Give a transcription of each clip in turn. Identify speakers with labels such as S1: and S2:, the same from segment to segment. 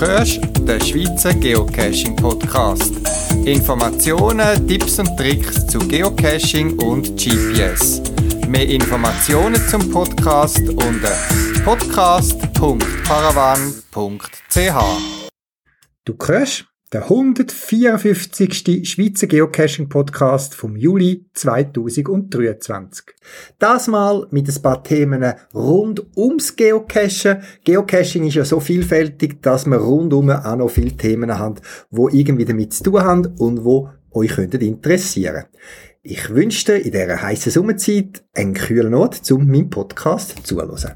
S1: hörst den Schweizer Geocaching Podcast. Informationen, Tipps und Tricks zu Geocaching und GPS. Mehr Informationen zum Podcast unter podcast.paravan.ch.
S2: Du hörst der 154. Schweizer Geocaching-Podcast vom Juli 2023. Das mal mit ein paar Themen rund ums Geocachen. Geocaching ist ja so vielfältig, dass wir rundum auch noch viele Themen haben, wo irgendwie damit zu tun haben und wo euch könnten interessieren. Ich wünschte in dieser heißen Sommerzeit einen kühlen Ort, um meinen Podcast zuzuhören.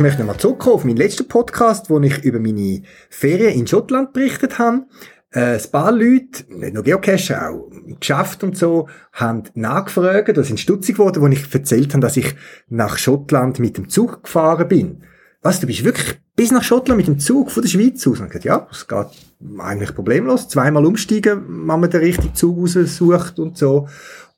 S2: Ich möchte nochmal zurückkommen auf meinen letzten Podcast, wo ich über meine Ferien in Schottland berichtet habe. Äh, ein paar Leute, nicht nur Geocacher, auch im Geschäft und so, haben nachgefragt oder sind stutzig geworden, wo ich erzählt habe, dass ich nach Schottland mit dem Zug gefahren bin. Was, du bist wirklich bis nach Schottland mit dem Zug von der Schweiz aus? Und ich gesagt, ja, es geht eigentlich problemlos. Zweimal umsteigen, wenn man den richtigen Zug raussucht und so.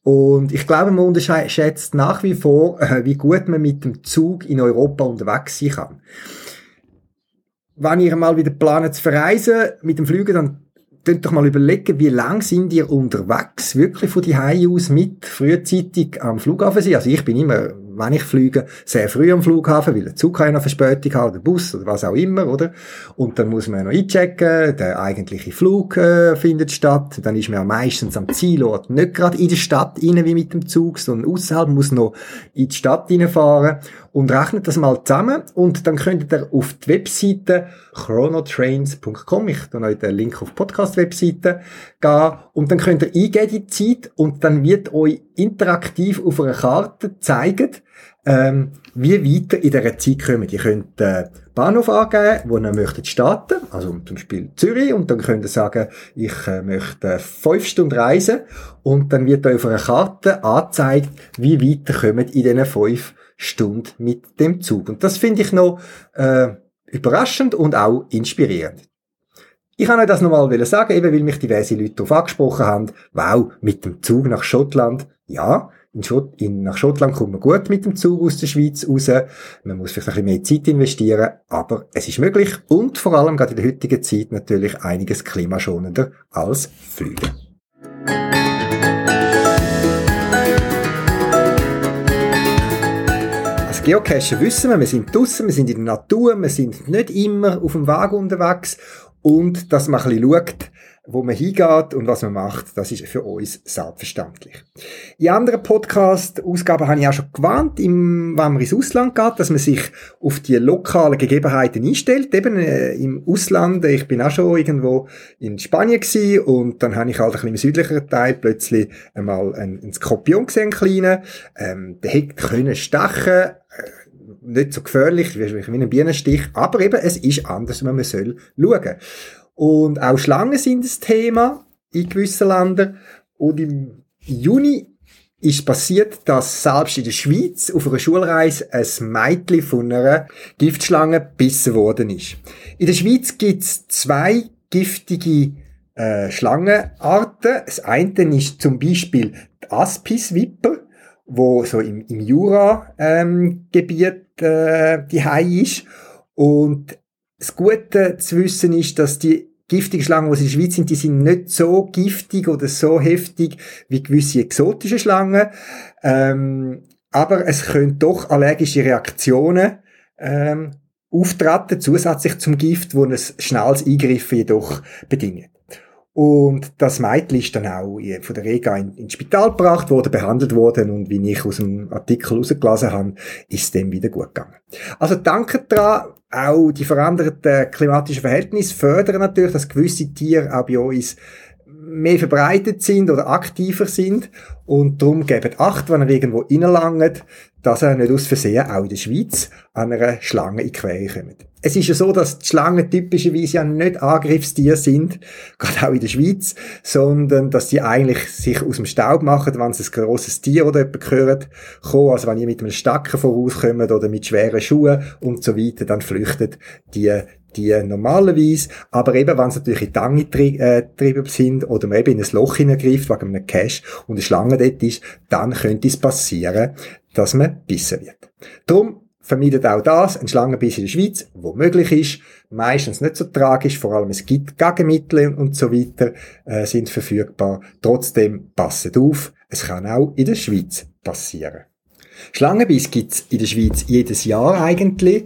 S2: Und ich glaube, man unterschätzt nach wie vor, äh, wie gut man mit dem Zug in Europa unterwegs sein kann. Wenn ihr mal wieder planet zu verreisen mit dem Flüger, dann könnt doch mal überlegen, wie lang sind ihr unterwegs, wirklich von die aus mit frühzeitig am Flughafen sein. Also ich bin immer wenn ich fliege, sehr früh am Flughafen, weil der Zug keine Verspätung hat, der Bus oder was auch immer, oder? Und dann muss man noch einchecken, der eigentliche Flug äh, findet statt, dann ist man ja meistens am Zielort nicht gerade in der Stadt rein wie mit dem Zug, sondern außerhalb muss noch in die Stadt reinfahren und rechnet das mal zusammen und dann könnt ihr auf die Webseite chronotrains.com, ich tue euch den Link auf die Podcast-Webseite gehen und dann könnt ihr eingeben die Zeit und dann wird euch interaktiv auf einer Karte zeigen, ähm, wie weiter in dieser Zeit kommen. Ihr könnt den Bahnhof angeben, wo ihr möchtet starten, also zum Beispiel Zürich, und dann könnt ihr sagen, ich äh, möchte fünf Stunden reisen, und dann wird euch auf einer Karte angezeigt, wie weiter kommen in diesen fünf Stunden mit dem Zug. Und das finde ich noch äh, überraschend und auch inspirierend. Ich kann euch das nochmal sagen, eben weil mich diverse Leute darauf angesprochen haben, wow, mit dem Zug nach Schottland, ja, in Schott, in, nach Schottland kommt man gut mit dem Zug aus der Schweiz raus. Man muss vielleicht ein bisschen mehr Zeit investieren, aber es ist möglich und vor allem gerade in der heutigen Zeit natürlich einiges klimaschonender als Flüge. Als Geocacher wissen wir, wir sind draussen, wir sind in der Natur, wir sind nicht immer auf dem Wagen unterwegs und dass man ein bisschen schaut, wo man hingeht und was man macht, das ist für uns selbstverständlich. In anderen Podcast-Ausgaben habe ich auch schon gewarnt, wenn man ins Ausland geht, dass man sich auf die lokalen Gegebenheiten einstellt. Eben äh, im Ausland, ich bin auch schon irgendwo in Spanien gewesen und dann habe ich halt ein bisschen im südlicheren Teil plötzlich einmal einen, einen Skorpion gesehen, einen kleinen. Ähm, der hätte können stechen, äh, nicht so gefährlich wie ein Bienenstich, aber eben, es ist anders, wenn man soll schauen. Und auch Schlangen sind das Thema in gewissen Ländern. Und im Juni ist passiert, dass selbst in der Schweiz auf einer Schulreise ein Mädchen von einer Giftschlange gebissen worden ist. In der Schweiz gibt es zwei giftige äh, Schlangenarten. Das eine ist zum Beispiel die Aspisviper, wo so im, im Jura-Gebiet ähm, äh, die ist. Und das Gute zu wissen ist, dass die giftigen Schlangen, die in der Schweiz sind, die sind nicht so giftig oder so heftig wie gewisse exotische Schlangen. Ähm, aber es können doch allergische Reaktionen ähm, auftreten, zusätzlich zum Gift, wo ein schnelles Eingriffen jedoch bedingt. Und das Mädchen ist dann auch von der Rega in, ins Spital gebracht worden, behandelt worden und wie ich aus dem Artikel herausgelesen habe, ist es dem wieder gut gegangen. Also danke daran, auch die veränderten klimatischen Verhältnisse fördern natürlich, dass gewisse Tiere auch bei uns mehr verbreitet sind oder aktiver sind und darum gebt Acht, wenn ihr irgendwo reinlangt, dass er nicht aus Versehen auch in der Schweiz an einer Schlange in die Quere kommt. Es ist ja so, dass die Schlangen typischerweise ja nicht Angriffstiere sind, gerade auch in der Schweiz, sondern dass sie eigentlich sich aus dem Staub machen, wenn sie ein grosses Tier oder jemand gehört, kommen. Also wenn ihr mit einem Stacken vorauskommt oder mit schweren Schuhen und so weiter, dann flüchtet die die normalerweise, aber eben, wenn sie natürlich in die Ange äh, getrieben sind oder man eben in ein Loch hineingreift wegen einem Cache und eine Schlange dort ist, dann könnte es passieren, dass man bissen wird. Darum vermeidet auch das ein Schlangenbiss in der Schweiz, wo möglich ist. Meistens nicht so tragisch, vor allem es gibt Gegenmittel und so weiter, äh, sind verfügbar. Trotzdem passet auf, es kann auch in der Schweiz passieren. Schlangenbiss gibt's in der Schweiz jedes Jahr eigentlich,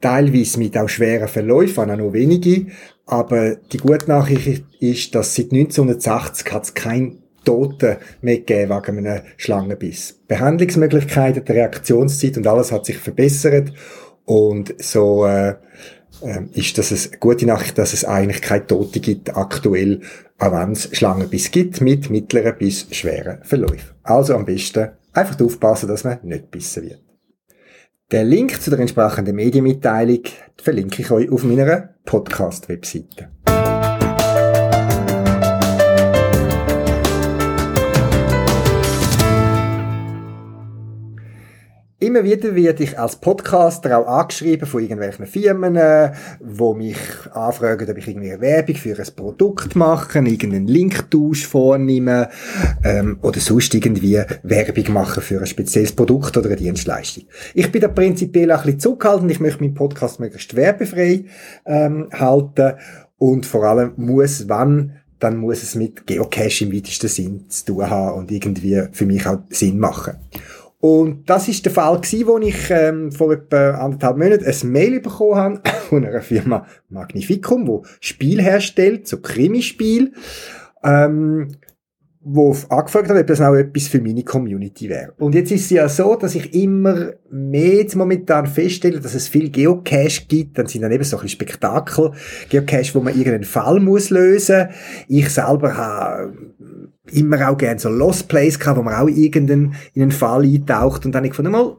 S2: teilweise mit auch schweren Verläufen, auch noch wenige. Aber die gute Nachricht ist, dass seit 1980 hat es kein Toten mehr gegeben wegen einem Schlangenbiss. Behandlungsmöglichkeiten, die Reaktionszeit und alles hat sich verbessert. Und so äh, äh, ist das eine gute Nachricht, dass es eigentlich keine Tote gibt aktuell, auch wenn es Schlangenbiss gibt, mit mittleren bis schweren Verläufen. Also am besten einfach aufpassen, dass man nicht bissen wird. Den Link zu der entsprechenden Medienmitteilung verlinke ich euch auf meiner Podcast-Webseite. Immer wieder werde ich als Podcaster auch angeschrieben von irgendwelchen Firmen, äh, wo mich anfragen, ob ich irgendwie eine Werbung für ein Produkt mache, irgendeinen Linktausch vornehme ähm, oder sonst irgendwie Werbung machen für ein spezielles Produkt oder eine Dienstleistung. Ich bin da prinzipiell auch ein bisschen zurückhaltend. Ich möchte meinen Podcast möglichst werbefrei ähm, halten und vor allem muss, wann dann muss es mit Geocache im weitesten Sinn zu tun haben und irgendwie für mich auch Sinn machen. Und das ist der Fall gewesen, wo ich ähm, vor etwa anderthalb Monaten ein Mail bekommen habe von einer Firma Magnificum, wo Spiel herstellt, so Krimispiel. Ähm, wo angefragt hat, ob das auch etwas für meine Community wäre. Und jetzt ist es ja so, dass ich immer mehr jetzt momentan feststelle, dass es viel Geocache gibt, dann sind dann eben so ein Spektakel, Geocache, wo man irgendeinen Fall muss lösen. Ich selber habe immer auch gerne so Lost Place gehabt, wo man auch irgendeinen in einen Fall eintaucht und dann ich von einmal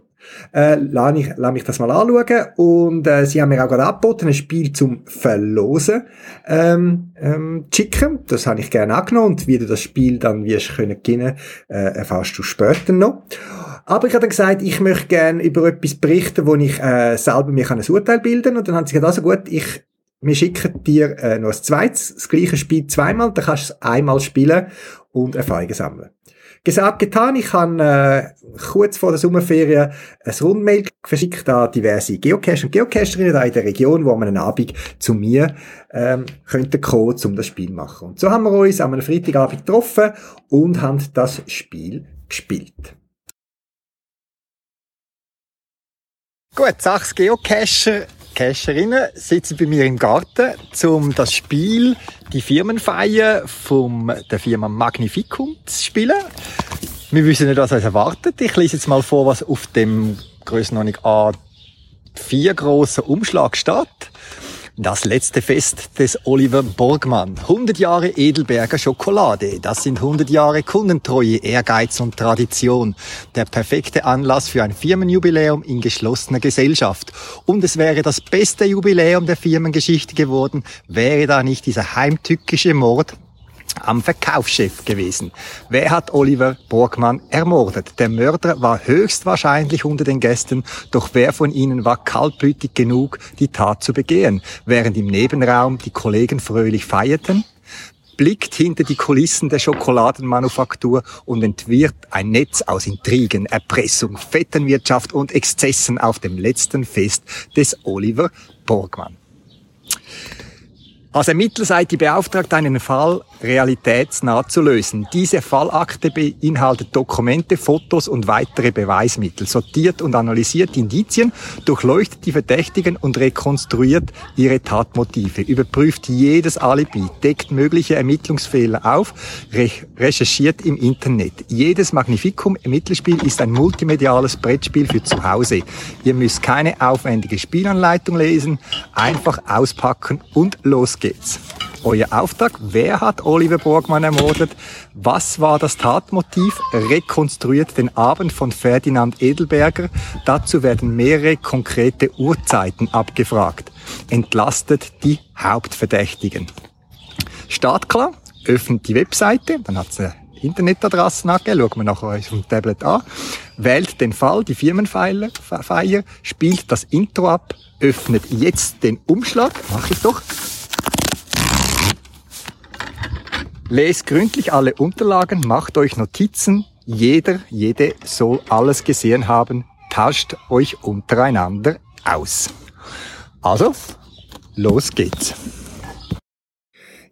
S2: äh, lass, ich, lass mich das mal anschauen und äh, sie haben mir auch gerade angeboten, ein Spiel zum Verlosen ähm, ähm, schicken. Das habe ich gerne angenommen und wie du das Spiel dann wirst können gewinnen, äh, erfährst du später noch. Aber ich habe dann gesagt, ich möchte gerne über etwas berichten, wo ich äh, selber mir ein Urteil bilden kann. Und dann haben sie gesagt, also gut, ich wir schicken dir äh, noch ein zweites, das gleiche Spiel zweimal, dann kannst du es einmal spielen und Erfahrungen sammeln. Gesagt, getan. Ich habe äh, kurz vor der Sommerferien ein Rundmail verschickt an diverse Geocacher und Geocacherinnen da in der Region, wo man einen Abend zu mir ähm, könnten kommen, um das Spiel zu machen. Und so haben wir uns einem Freitagabend getroffen und haben das Spiel gespielt. Gut, sechs Geocacher Cacherinnen sitzen bei mir im Garten, um das Spiel, die Firmenfeier von der Firma Magnificum zu spielen. Wir wissen nicht, was uns erwartet. Ich lese jetzt mal vor, was auf dem Grössenordnung A4 grossen Umschlag steht. Das letzte Fest des Oliver Borgmann. 100 Jahre Edelberger Schokolade. Das sind 100 Jahre Kundentreue, Ehrgeiz und Tradition. Der perfekte Anlass für ein Firmenjubiläum in geschlossener Gesellschaft. Und es wäre das beste Jubiläum der Firmengeschichte geworden, wäre da nicht dieser heimtückische Mord am Verkaufschef gewesen. Wer hat Oliver Borgmann ermordet? Der Mörder war höchstwahrscheinlich unter den Gästen, doch wer von ihnen war kaltblütig genug, die Tat zu begehen, während im Nebenraum die Kollegen fröhlich feierten? blickt hinter die Kulissen der Schokoladenmanufaktur und entwirrt ein Netz aus Intrigen, Erpressung, Vetternwirtschaft und Exzessen auf dem letzten Fest des Oliver Borgmann. Als Ermittler seid ihr beauftragt, einen Fall realitätsnah zu lösen. Diese Fallakte beinhaltet Dokumente, Fotos und weitere Beweismittel, sortiert und analysiert Indizien, durchleuchtet die Verdächtigen und rekonstruiert ihre Tatmotive, überprüft jedes Alibi, deckt mögliche Ermittlungsfehler auf, re recherchiert im Internet. Jedes Magnificum Ermittlerspiel ist ein multimediales Brettspiel für zu Hause. Ihr müsst keine aufwendige Spielanleitung lesen, einfach auspacken und los geht's. Euer Auftrag, wer hat Oliver Borgmann ermordet? Was war das Tatmotiv? Rekonstruiert den Abend von Ferdinand Edelberger. Dazu werden mehrere konkrete Uhrzeiten abgefragt. Entlastet die Hauptverdächtigen. Startklar, öffnet die Webseite, dann hat sie Internetadresse angegeben, schauen wir nachher auf dem Tablet an, wählt den Fall, die Firmenfeier, spielt das Intro ab, öffnet jetzt den Umschlag, mache ich doch, Lest gründlich alle Unterlagen, macht euch Notizen. jeder, jede soll alles gesehen haben. Tauscht euch untereinander aus. Also, los geht's.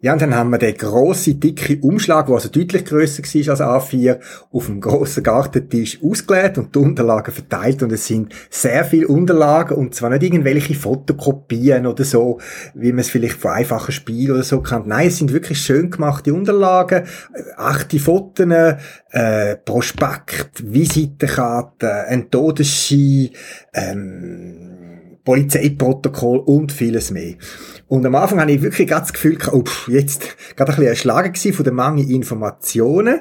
S2: Ja, und dann haben wir den grossen, dicken Umschlag, der also deutlich grösser war als A4, auf dem grossen Gartentisch ausgelegt und die Unterlagen verteilt. Und es sind sehr viele Unterlagen und zwar nicht irgendwelche Fotokopien oder so, wie man es vielleicht von einfachen Spielen oder so kennt. Nein, es sind wirklich schön gemachte Unterlagen, achte Fotos, äh, Prospekt, Visitenkarte, ein Todesschein, ähm, Polizeiprotokoll und vieles mehr. Und am Anfang hatte ich wirklich ganz das Gefühl, oh, pff, jetzt gerade ein bisschen erschlagen von der Menge Informationen.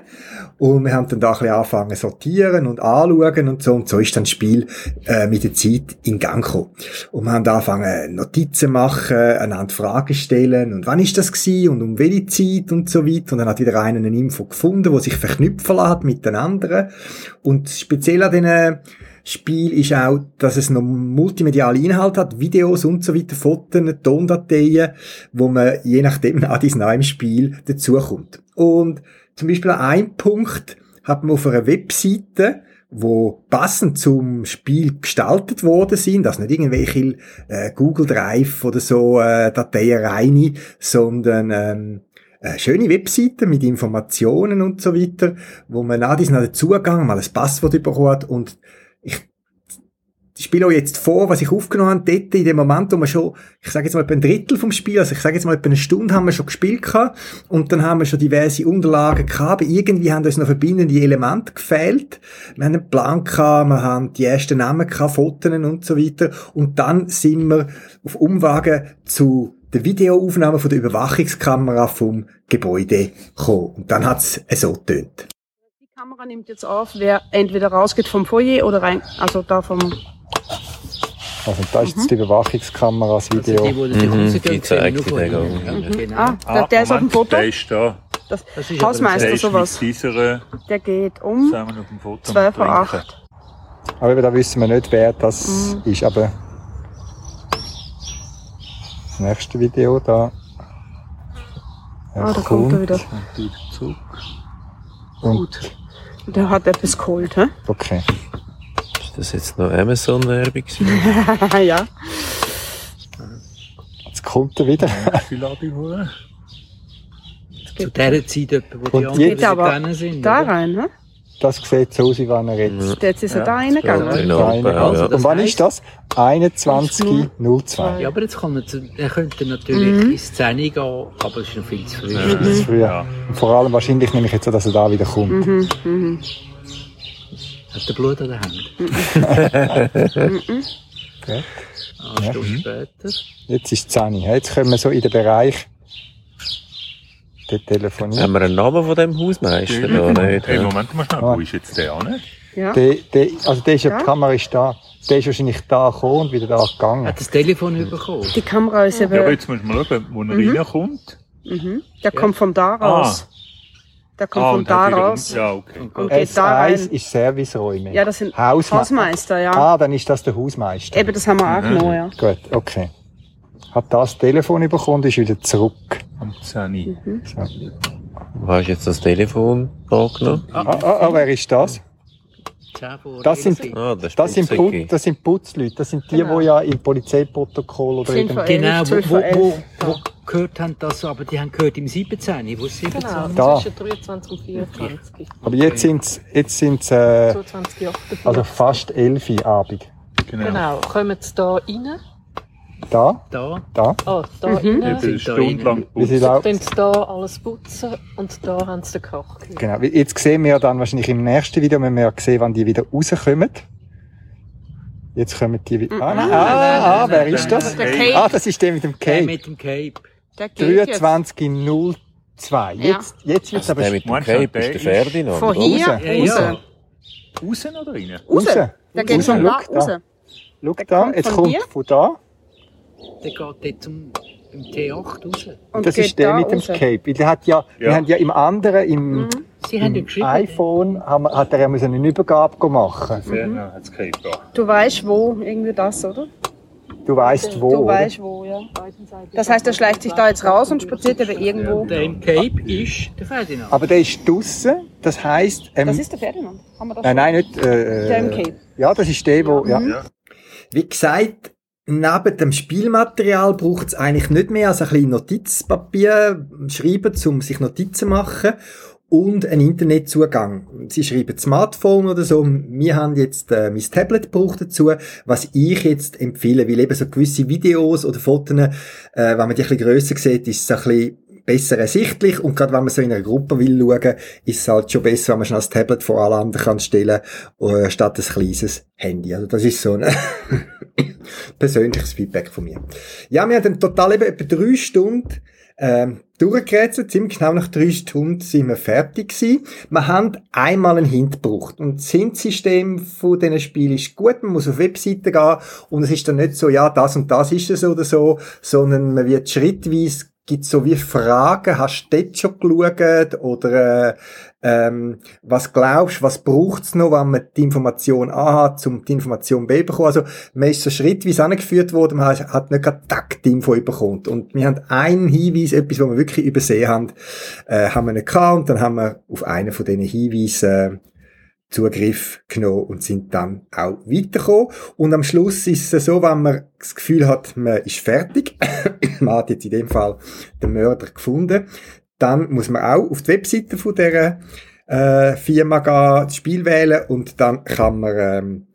S2: Und wir haben dann da ein bisschen angefangen sortieren und anschauen und so. Und so ist dann das Spiel äh, mit der Zeit in Gang gekommen. Und wir haben angefangen, Notizen machen, einander Fragen stellen. Und wann ist das gewesen und um welche Zeit und so weiter. Und dann hat wieder einer eine Info gefunden, wo sich verknüpfen lässt mit den anderen. Und speziell an diesen Spiel ist auch, dass es noch multimediale Inhalt hat, Videos und so weiter, Fotos, Tondateien, wo man je nachdem nach diesem im Spiel dazukommt. Und zum Beispiel an einem Punkt hat man auf einer Webseite, wo passend zum Spiel gestaltet worden sind, also nicht irgendwelche äh, Google Drive oder so äh, Dateien reine, sondern ähm, äh, schöne Webseite mit Informationen und so weiter, wo man nach diesem Zugang mal ein Passwort bekommen hat und ich spiele euch jetzt vor, was ich aufgenommen habe, dort in dem Moment, wo wir schon, ich sage jetzt mal etwa ein Drittel vom Spiel, also ich sage jetzt mal etwa eine Stunde haben wir schon gespielt gehabt, und dann haben wir schon diverse Unterlagen gehabt, irgendwie haben uns noch verbindende Elemente gefehlt. Wir haben einen Plan gehabt, wir haben die ersten Namen gehabt, Fotos und so weiter, und dann sind wir auf Umwagen zu der Videoaufnahme von der Überwachungskamera vom Gebäude gekommen. Und dann hat's so getönt.
S3: Die Kamera nimmt jetzt auf, wer entweder rausgeht vom Foyer oder rein, also da vom
S2: Also da ist jetzt die Überwachungskamera, das Video.
S4: Also die, die
S5: Mhm, die zeigt die
S4: hinten. Genau.
S3: Ah, der, der ist auf dem
S6: Moment,
S3: Foto.
S6: Der ist da.
S3: Das
S4: Das ist
S3: Hausmeister, sowas.
S6: dieser
S3: Der geht um
S6: zusammen auf dem Foto.
S3: 12 vor
S6: am Trinken.
S3: 8.
S2: Aber eben, da wissen wir nicht, wer das ist. Aber das nächste Video da.
S3: Ah, da kommt er wieder.
S6: Und wieder zurück.
S2: Und,
S3: Der hat etwas geholt, hä?
S2: okay.
S5: Ist das jetzt noch Amazon-Werbung?
S3: ja.
S2: Jetzt kommt er wieder.
S6: Viel holen.
S4: Zu dieser Zeit, etwa, wo die anderen
S2: jetzt-
S3: aber
S4: sind.
S3: Da
S4: oder?
S3: rein, hä?
S2: Das sieht so aus, wie wenn er jetzt.
S3: Jetzt ist er
S6: Ja,
S3: da reingegangen.
S5: Genau,
S2: Rein-
S5: ja.
S4: Also,
S2: Und wann ist das? 21.02.
S4: Ja, aber jetzt kann man, zu, er könnte natürlich
S3: Mhm.
S4: ins Szene gehen, aber es ist noch viel zu früh.
S2: Früher.
S6: Ja.
S2: Und vor allem wahrscheinlich nehme ich jetzt an, dass er da wieder kommt.
S3: Mhm, mhm.
S4: Hat der Blut an der Hand?
S2: Okay.
S4: Eine Stunde später.
S2: Jetzt ist es 10. Jetzt kommen wir so in den Bereich der Telefonie.
S5: Haben wir einen Namen von dem Hausmeister da nicht?
S6: Hey,
S5: ja?
S6: Moment mal schnell,
S2: Ah.
S6: wo ist jetzt der an?
S3: Ja.
S2: Der, der, also der ist ja,
S3: Ja.
S2: die Kamera ist da. Der ist wahrscheinlich da gekommen und wieder da gegangen.
S4: Hat das Telefon bekommen?
S3: Die Kamera ist
S6: Ja, aber
S3: eben.
S6: jetzt muss man schauen, wo er
S3: Mhm.
S6: reinkommt.
S3: Mhm. Der kommt von da raus. Der kommt
S6: Ah,
S3: von da raus.
S6: Ja, okay.
S3: Und geht da
S2: S1
S3: rein.
S2: ist Serviceräume.
S3: Ja, das sind
S2: Hausme
S3: Hausmeister, ja.
S2: Ah, dann ist das der Hausmeister.
S3: Eben, das haben wir auch genommen, ja.
S2: Gut, okay. Hat das Telefon bekommen ist wieder zurück.
S6: Am 10.
S2: So.
S5: Wo hast du jetzt das Telefon angenommen?
S2: Ah, ah, ah, wer ist das? Das sind-.
S5: Ah, das
S2: Das sind, Put
S5: Putzeki.
S2: das sind Putzleute. Das sind die,
S3: Genau.
S2: die ja im Polizeiprotokoll oder
S3: Zehn vor
S2: irgend...
S3: elf.
S4: Genau, wo,
S3: 12
S4: wo, wo,
S3: 11.
S4: wo gehört haben das, aber die haben gehört im 17. Wo ist 17?
S7: Genau,
S2: Da.
S7: zwischen 23 und 24.
S2: Aber jetzt sind's, jetzt sind's, äh,
S7: 22, 48.
S2: also fast 11 Uhr Abend.
S6: Genau.
S7: genau, kommen Sie da rein?
S2: Da,
S4: Da.
S2: da.
S7: Ah, da
S3: Mhm.
S7: rein.
S6: Eben eine
S4: Sind da
S6: Stunde
S4: rein.
S6: lang
S2: Wie sie
S6: putzt.
S2: da,
S7: alles putzen und da haben Sie den gehört.
S2: genau. Jetzt sehen wir dann wahrscheinlich im nächsten Video, wenn wir ja sehen, wann die wieder rauskommen. Jetzt kommen die wieder. Ah, nein, ah, ah, wer ist das?
S3: Der Cape.
S2: Ah, das ist der mit dem
S4: Der
S2: Cape.
S4: mit dem Cape.
S3: Der geht jetzt.
S2: 23.02. Jetzt, jetzt wird's aber
S5: Der mit dem Cape
S6: der
S5: ist der Ferdinand.
S3: Von hier
S2: Raus.
S4: Ja, ja.
S3: raus.
S6: Außen oder rein?
S3: Raus.
S2: raus.
S3: Der geht
S2: Raus, schau, da.
S3: raus.
S2: Schau
S3: Der
S2: da, jetzt kommt von da.
S4: Der geht dort zum, im T8 raus.
S3: Und
S2: das ist der
S3: da
S2: mit dem
S3: raus.
S2: Cape. Weil der hat ja, wir
S6: Ja.
S2: haben ja im anderen, im,
S3: Mhm.
S4: Sie haben ja
S2: im iPhone, haben wir, hat er ja müssen eine Übergabe machen.
S6: Ja, ja, hat's Cape da.
S3: Du weißt wo, irgendwie das, oder?
S2: Du weißt wo,
S3: Du weißt wo, ja. Das heißt, er schleicht sich da jetzt raus und spaziert eben irgendwo.
S4: Der im Cape ist der Ferdinand.
S2: Aber der ist draussen, das heisst... Ähm,
S3: Das ist der Ferdinand. Haben wir das
S2: Nein, nein, nicht. Äh,
S3: Der im Cape.
S2: Ja, das ist der, wo. Ja.
S3: Mhm.
S2: Wie gesagt, neben dem Spielmaterial braucht es eigentlich nicht mehr als ein bisschen Notizpapier schreiben, um sich Notizen zu machen und einen Internetzugang. Sie schreiben Smartphone oder so. Wir haben jetzt äh, mein Tablet gebraucht dazu, was ich jetzt empfehle, weil eben so gewisse Videos oder Fotos, äh, wenn man die ein bisschen grösser sieht, ist es ein bisschen besser ersichtlich und gerade wenn man so in einer Gruppe will schauen, ist es halt schon besser, wenn man schon das Tablet vor alle anderen kann stellen äh, statt ein kleines Handy. Also das ist so ein persönliches Feedback von mir. Ja, wir haben total eben etwa drei Stunden ähm, durchgerätselt. Ziemlich genau nach drei Stunden sind wir fertig gewesen. Wir haben einmal einen Hint gebraucht. Und das Hint-System von diesen Spielen ist gut. Man muss auf Webseiten gehen und es ist dann nicht so, ja, das und das ist es oder so, sondern man wird schrittweise gibt so wie Fragen, hast du dort schon geschaut oder äh, ähm, was glaubst du, was braucht's noch, wenn man die Information A hat, um die Information B bekommen? Also man ist so schrittweise angeführt worden, man hat nicht gerade Tag die Info bekommen. Und wir haben einen Hinweis, etwas, was wir wirklich übersehen haben, äh, haben wir nicht gehabt und dann haben wir auf einen von diesen Hinweisen äh, Zugriff genommen und sind dann auch weitergekommen. Und am Schluss ist es so, wenn man das Gefühl hat, man ist fertig, man hat jetzt in dem Fall den Mörder gefunden, dann muss man auch auf die Webseite von dieser äh, Firma gehen, das Spiel wählen und dann kann man ähm,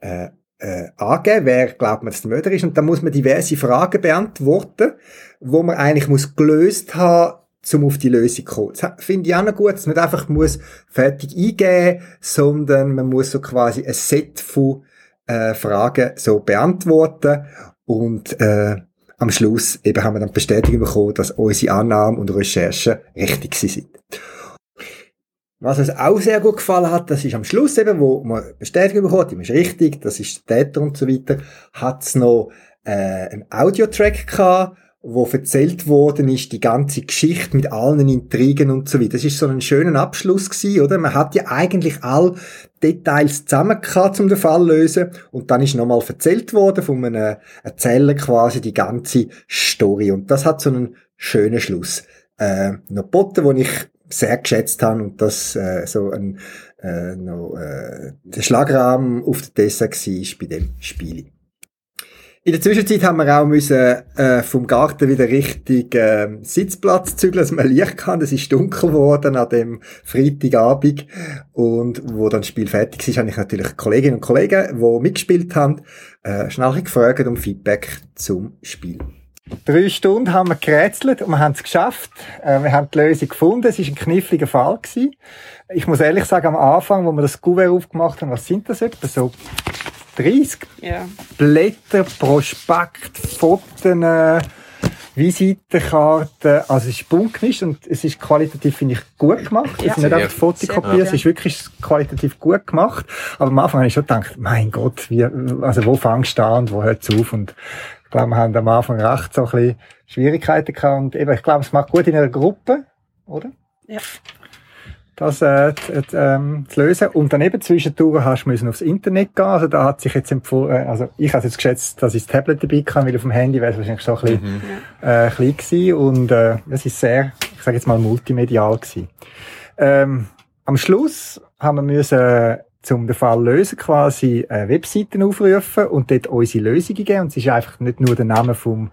S2: äh, äh, angeben, wer glaubt man, dass der Mörder ist. Und dann muss man diverse Fragen beantworten, wo man eigentlich muss gelöst haben, zum auf die Lösung zu kommen. Das finde ich auch noch gut, dass man einfach muss fertig eingeben, sondern man muss so quasi ein Set von äh, Fragen so beantworten und äh, am Schluss eben haben wir dann Bestätigung bekommen, dass unsere Annahmen und Recherchen richtig sind. Was uns auch sehr gut gefallen hat, das ist am Schluss eben, wo man Bestätigung bekommen hat, die ist richtig, das ist der Täter und so weiter, hat es noch äh, einen Audiotrack gehabt, wo erzählt worden ist, die ganze Geschichte mit allen Intrigen und so weiter. Das ist so ein schöner Abschluss gewesen, oder? Man hat ja eigentlich all Details zusammen gehabt, um den Fall zu lösen. Und dann ist nochmal erzählt worden von einem Erzähler quasi die ganze Story. Und das hat so einen schönen Schluss. Äh, noch geboten, den ich sehr geschätzt habe und das äh, so ein äh, noch, äh, der Schlagrahmen auf der Dessert war bei dem Spiel. In der Zwischenzeit haben wir auch müssen, äh, vom Garten wieder richtig äh, Sitzplatz zügeln, dass man Licht kann. Es ist dunkel geworden an dem Freitagabend. Und wo dann das Spiel fertig ist, habe ich natürlich Kolleginnen und Kollegen, die mitgespielt haben, äh, schnell gefragt um Feedback zum Spiel. Drei Stunden haben wir gerätselt und wir haben es geschafft. Äh, wir haben die Lösung gefunden. Es war ein kniffliger Fall. Gewesen. Ich muss ehrlich sagen, am Anfang, wo wir das Kuvert aufgemacht haben, was sind das etwa? So 30
S3: Ja.
S2: Blätter, Prospekt, Fotos, äh, Visitenkarten. Also es ist bunt gemischt und es ist qualitativ, finde ich, gut gemacht.
S3: Ja.
S2: Es sind nicht einfach Fotokopien,
S3: gut,
S2: es ist wirklich qualitativ gut gemacht. Aber am Anfang habe ich schon gedacht, mein Gott, wie, also wo fängst du an und wo hört es auf? Und ich glaube, wir haben am Anfang recht so ein bisschen Schwierigkeiten gehabt. Und eben, ich glaube, es macht gut in einer Gruppe, oder?
S3: Ja.
S2: Das äh, zu, ähm, zu lösen. Und dann eben zwischendurch hast du müssen aufs Internet gehen. Also da hat sich jetzt empfohlen, äh, also ich habe jetzt geschätzt, dass ich das Tablet dabei kann, weil auf dem Handy wäre es wahrscheinlich so ein bisschen äh, klein gewesen. Und äh, es ist sehr, ich sage jetzt mal, multimedial gewesen. Ähm, am Schluss haben wir müssen äh, zum den Fall lösen quasi äh, Webseiten aufrufen und dort unsere Lösungen geben. Und es ist einfach nicht nur der Name vom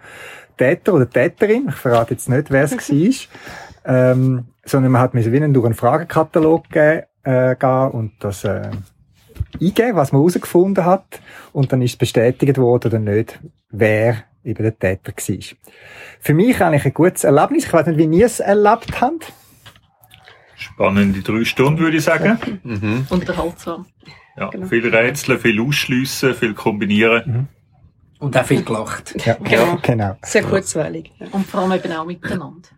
S2: Täter oder Täterin, ich verrate jetzt nicht, wer es war, ähm, sondern man hat müssen wie durch einen Fragenkatalog gehen, äh, gehen und das äh, eingeben, was man herausgefunden hat. Und dann ist es bestätigt worden oder nicht, wer eben der Täter war. Für mich eigentlich ein gutes Erlebnis. Ich weiß nicht, wie ihr es erlebt habt.
S6: Spannende drei Stunden, würde ich sagen.
S5: Mhm.
S7: Unterhaltsam.
S6: Ja,
S3: Genau.
S6: viel Rätseln, viel Ausschliessen, viel Kombinieren.
S4: Und auch viel gelacht.
S2: Ja,
S3: Genau.
S2: genau.
S3: Sehr kurzweilig.
S7: Und vor allem eben auch miteinander.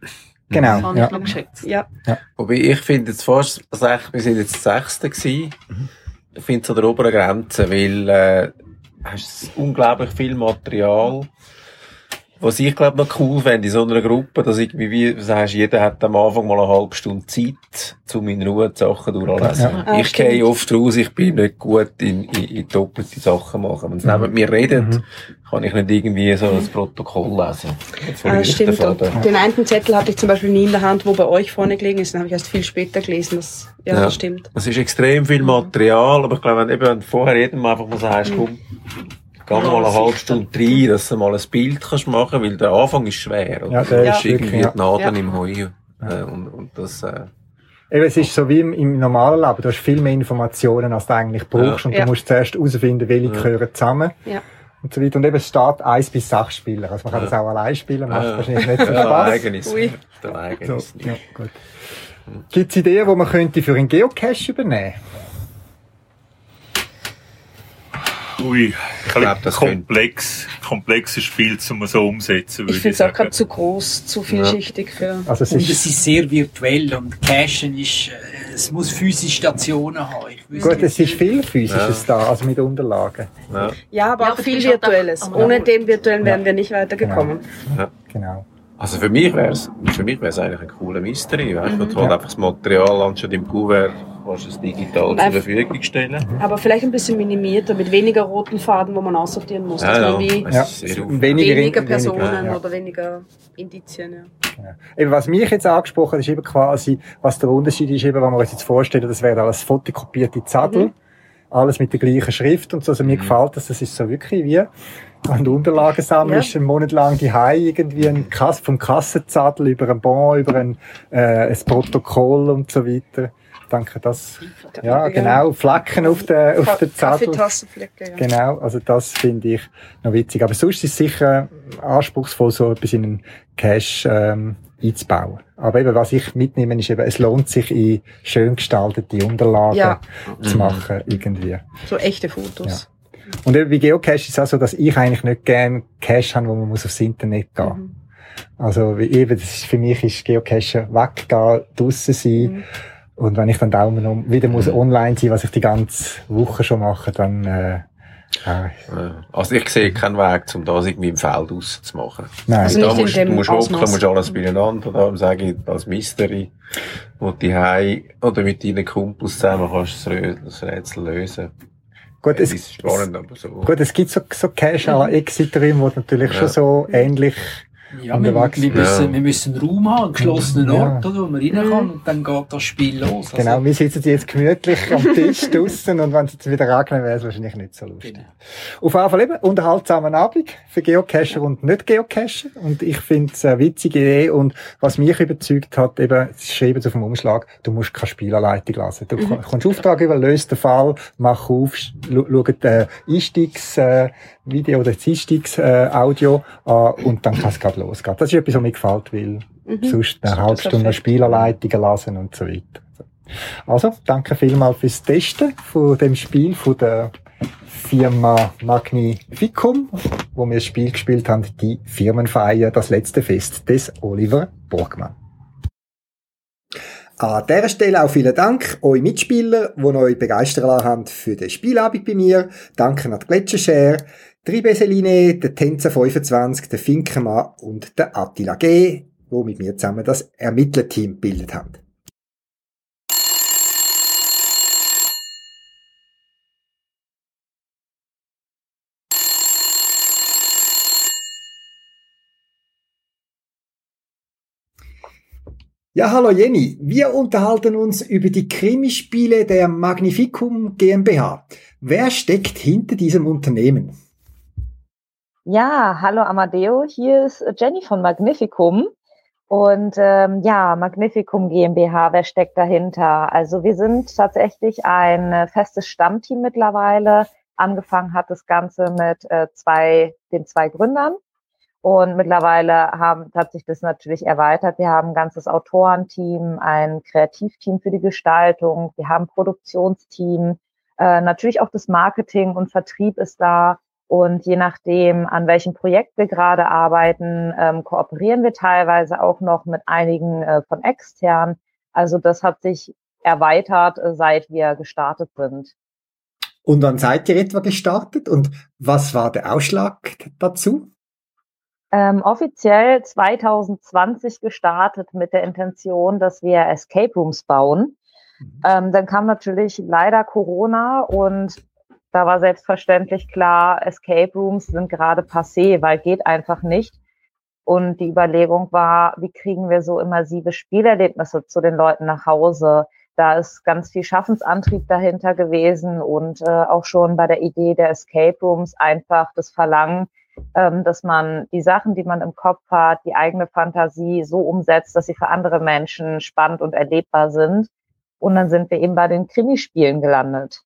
S7: Das
S2: Genau.
S7: habe
S2: Ja.
S7: ich noch geschätzt.
S3: ja.
S5: Wobei ich finde jetzt fast, also wir sind jetzt das Sechste gewesen. Ich finde es an der oberen Grenze, weil, äh, hast unglaublich viel Material. Was ich glaube noch cool fände in so einer Gruppe, dass irgendwie, wie du sagst, jeder hat am Anfang mal eine halbe Stunde Zeit, um in Ruhe die Sachen durchzulesen.
S2: Ja.
S3: Ah,
S5: ich
S3: stimmt.
S5: gehe oft raus, ich bin nicht gut in, in, in doppelte Sachen machen. Wenn sie neben mir redet, kann ich nicht irgendwie so ein Protokoll lesen.
S3: Ah,
S5: ich den
S3: stimmt. Den einen Zettel hatte ich zum Beispiel nie in der Hand, wo bei euch vorne gelegen ist. Den habe ich erst viel später gelesen. Das, ja,
S5: Ja.
S3: das stimmt.
S5: Es ist extrem viel Material, aber ich glaube, wenn, eben, wenn du vorher jedem einfach mal sagst, komm, geh mal eine halbe Stunde rein, dass du mal ein Bild kannst machen, weil der Anfang ist schwer. Oder?
S2: Ja, der ist
S5: irgendwie die Nadeln
S3: ja.
S5: im Heu. Äh, und, und das, äh,
S2: Eben, es ist so wie im, im normalen Leben. Du hast viel mehr Informationen, als du eigentlich brauchst.
S5: Ja.
S2: Und
S3: Ja.
S2: du musst zuerst herausfinden, welche
S5: Ja.
S2: gehören zusammen.
S3: Ja.
S2: Und so weiter. Und eben, es steht eins bis sechs Spieler. Also man kann
S5: Ja.
S2: das auch allein spielen, macht
S5: Ja.
S2: wahrscheinlich nicht so
S5: ja,
S2: Spaß.
S5: eigenes.
S3: Ui.
S5: Der
S2: So,
S5: eigenes.
S2: ja, gut. Gibt es Ideen, die man könnte für einen Geocache übernehmen
S6: Ui, ich
S5: glaub,
S6: glaube,
S5: das
S6: komplex, komplexes Spiel zum so umsetzen, würde
S3: Ich finde es auch gerade zu groß, zu vielschichtig für.
S2: Also es
S8: Und
S2: ist,
S8: es ist sehr virtuell und Cashen ist, äh, es muss physische Stationen haben.
S2: Gut, es ist viel Physisches da, also mit Unterlagen.
S5: Ja.
S3: Ja, aber
S7: Ja,
S3: auch viel
S7: auch
S3: Virtuelles.
S7: am
S3: Ohne den Virtuellen wären wir nicht weitergekommen.
S2: Genau.
S5: Also für mich wär's, für mich wär's eigentlich ein cooler Mystery, weißt du?
S3: Mhm.
S5: Du halt einfach das Material anstatt im Kuvert, kannst du es digital zur Verfügung stellen.
S3: Aber vielleicht ein bisschen minimierter, mit weniger roten Faden, wo man aussortieren muss. wie
S5: es
S2: Ja.
S5: sehr aufwendig.
S2: Weniger,
S3: weniger Personen
S2: ja.
S3: oder weniger Indizien. Ja.
S2: Ja. Eben, was mich jetzt angesprochen hat, ist eben quasi, was der Unterschied ist, eben, wenn wir uns jetzt vorstellen, das wären alles fotokopierte Zettel,
S3: Mhm.
S2: alles mit der gleichen Schrift und so. Also mir gefällt das, das ist so wirklich wie, wenn du Unterlagen sammelst, einen Monat lang die irgendwie ein Kass, vom Kassenzettel über ein Bon, über ein, äh, ein Protokoll und so weiter. Denke, das, ja, genau, Flecken auf der, auf der Zettel.
S3: Ja.
S2: Genau, also das finde ich noch witzig. Aber sonst ist es sicher anspruchsvoll, so etwas in einen Cache ähm, einzubauen. Aber eben, was ich mitnehme, ist eben, es lohnt sich, in schön gestaltete Unterlagen
S3: Ja.
S2: zu machen, irgendwie.
S3: So echte Fotos.
S2: Und eben bei Geocache ist es auch so, dass ich eigentlich nicht gerne Cache habe, wo man muss aufs Internet gehen.
S3: Mhm.
S2: Also wie eben, das ist, für mich ist Geocachen weggehen, draussen sein.
S3: Mhm.
S2: Und wenn ich dann Daumen um, wieder muss online sein, was ich die ganze Woche schon mache, dann äh, ja,
S5: Ja. Also ich sehe keinen Weg, um das irgendwie im Feld auszumachen.
S2: nein.
S3: Also
S5: da
S3: nicht in
S5: musst, du musst hocken.
S2: Mhm.
S5: musst alles beieinander, da sage ich, als Mystery, wo du heim oder mit deinen Kumpels zusammen kannst du das Rätsel lösen.
S2: Gut,
S5: Das
S2: es,
S5: ist spannend, aber so.
S2: Gut, es gibt so, so Cache à la Exiterim, wo natürlich
S5: Ja.
S2: schon so ähnlich,
S8: Ja, wir, wir, müssen,
S5: Ja.
S8: wir müssen einen Raum haben, einen geschlossenen
S2: Ja.
S8: Ort, oder, wo man rein kann, und dann geht das Spiel los. Also,
S2: genau, wir sitzen jetzt gemütlich am Tisch draussen und wenn es jetzt wieder regnet, wäre es wahrscheinlich nicht so lustig.
S8: Genau.
S2: Auf jeden Fall eben, unterhaltsamen Abend für Geocacher und Nicht-Geocacher. Und ich finde es eine witzige Idee. Und was mich überzeugt hat, eben, es schreiben sie auf dem Umschlag, du musst keine Spielanleitung lassen. Du
S3: Mhm.
S2: kommst Auftrag über, löst den Fall, mach auf, sch- schau schau den Einstiegs, äh, Video oder das Einstiegs, äh, Audio an und dann kann es gerade losgehen. Das ist etwas, was mir gefällt, weil
S3: Mhm.
S2: sonst eine halbe Stunde
S3: perfekt.
S2: Spielanleitungen lassen und so weiter. Also, danke vielmals fürs Testen von dem Spiel von der Firma Magnificum, wo wir das Spiel gespielt haben, die Firmenfeier, das letzte Fest des Oliver Borgmann. An dieser Stelle auch vielen Dank euch Mitspieler, die euch begeistern lassen haben für den Spielabend bei mir. Danke an die Gletschershare, die Beseline, der Tänzer 25, der Finkenmann und der Attila G., die mit mir zusammen das Ermittlerteam gebildet haben. Ja, hallo Jenny. Wir unterhalten uns über die Krimispiele der Magnificum GmbH. Wer steckt hinter diesem Unternehmen?
S9: Ja, hallo Amadeo, hier ist Jenny von Magnificum. Und ähm, ja, Magnificum GmbH, wer steckt dahinter? Also wir sind tatsächlich ein äh, festes Stammteam mittlerweile. Angefangen hat das Ganze mit äh, zwei, den zwei Gründern. Und mittlerweile haben, hat sich das natürlich erweitert. Wir haben ein ganzes Autorenteam, ein Kreativteam für die Gestaltung, wir haben ein Produktionsteam, äh, natürlich auch das Marketing und Vertrieb ist da. Und je nachdem, an welchem Projekt wir gerade arbeiten, ähm, kooperieren wir teilweise auch noch mit einigen äh, von extern. Also das hat sich erweitert, äh, seit wir gestartet sind.
S2: Und wann seid ihr etwa gestartet und was war der Ausschlag dazu?
S9: Ähm, offiziell 2020 gestartet mit der Intention, dass wir Escape Rooms bauen. Mhm. Ähm, dann kam natürlich leider Corona und da war selbstverständlich klar, Escape Rooms sind gerade passé, weil geht einfach nicht. Und die Überlegung war, wie kriegen wir so immersive Spielerlebnisse zu den Leuten nach Hause? Da ist ganz viel Schaffensantrieb dahinter gewesen und äh, auch schon bei der Idee der Escape Rooms einfach das Verlangen, ähm, dass man die Sachen, die man im Kopf hat, die eigene Fantasie so umsetzt, dass sie für andere Menschen spannend und erlebbar sind. Und dann sind wir eben bei den Krimispielen gelandet.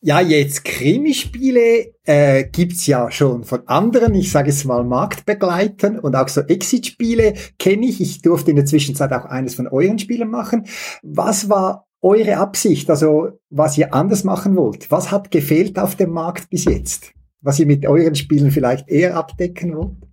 S2: Ja, jetzt Krimispiele äh, gibt's ja schon von anderen, ich sage es mal Marktbegleitern und auch so Exit-Spiele kenne ich. Ich durfte in der Zwischenzeit auch eines von euren Spielen machen. Was war eure Absicht, also was ihr anders machen wollt? Was hat gefehlt auf dem Markt bis jetzt? Was ihr mit euren Spielen vielleicht eher abdecken wollt?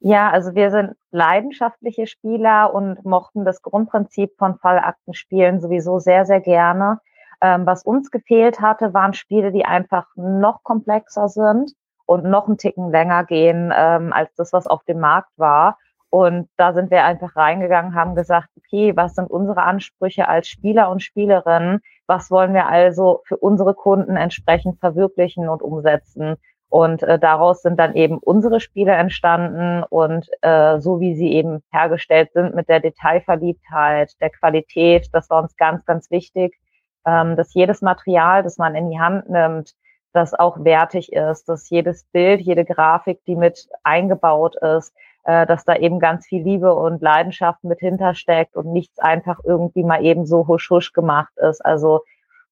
S9: Ja, also wir sind leidenschaftliche Spieler und mochten das Grundprinzip von Fallaktenspielen sowieso sehr, sehr gerne. Ähm, was uns gefehlt hatte, waren Spiele, die einfach noch komplexer sind und noch einen Ticken länger gehen ähm, als das, was auf dem Markt war. Und da sind wir einfach reingegangen, haben gesagt, okay, was sind unsere Ansprüche als Spieler und Spielerinnen? Was wollen wir also für unsere Kunden entsprechend verwirklichen und umsetzen? Und äh, daraus sind dann eben unsere Spiele entstanden und äh, so wie sie eben hergestellt sind mit der Detailverliebtheit, der Qualität, das war uns ganz, ganz wichtig ähm, dass jedes Material, das man in die Hand nimmt, das auch wertig ist, dass jedes Bild, jede Grafik, die mit eingebaut ist, äh, dass da eben ganz viel Liebe und Leidenschaft mit hintersteckt und nichts einfach irgendwie mal eben so husch husch gemacht ist. Also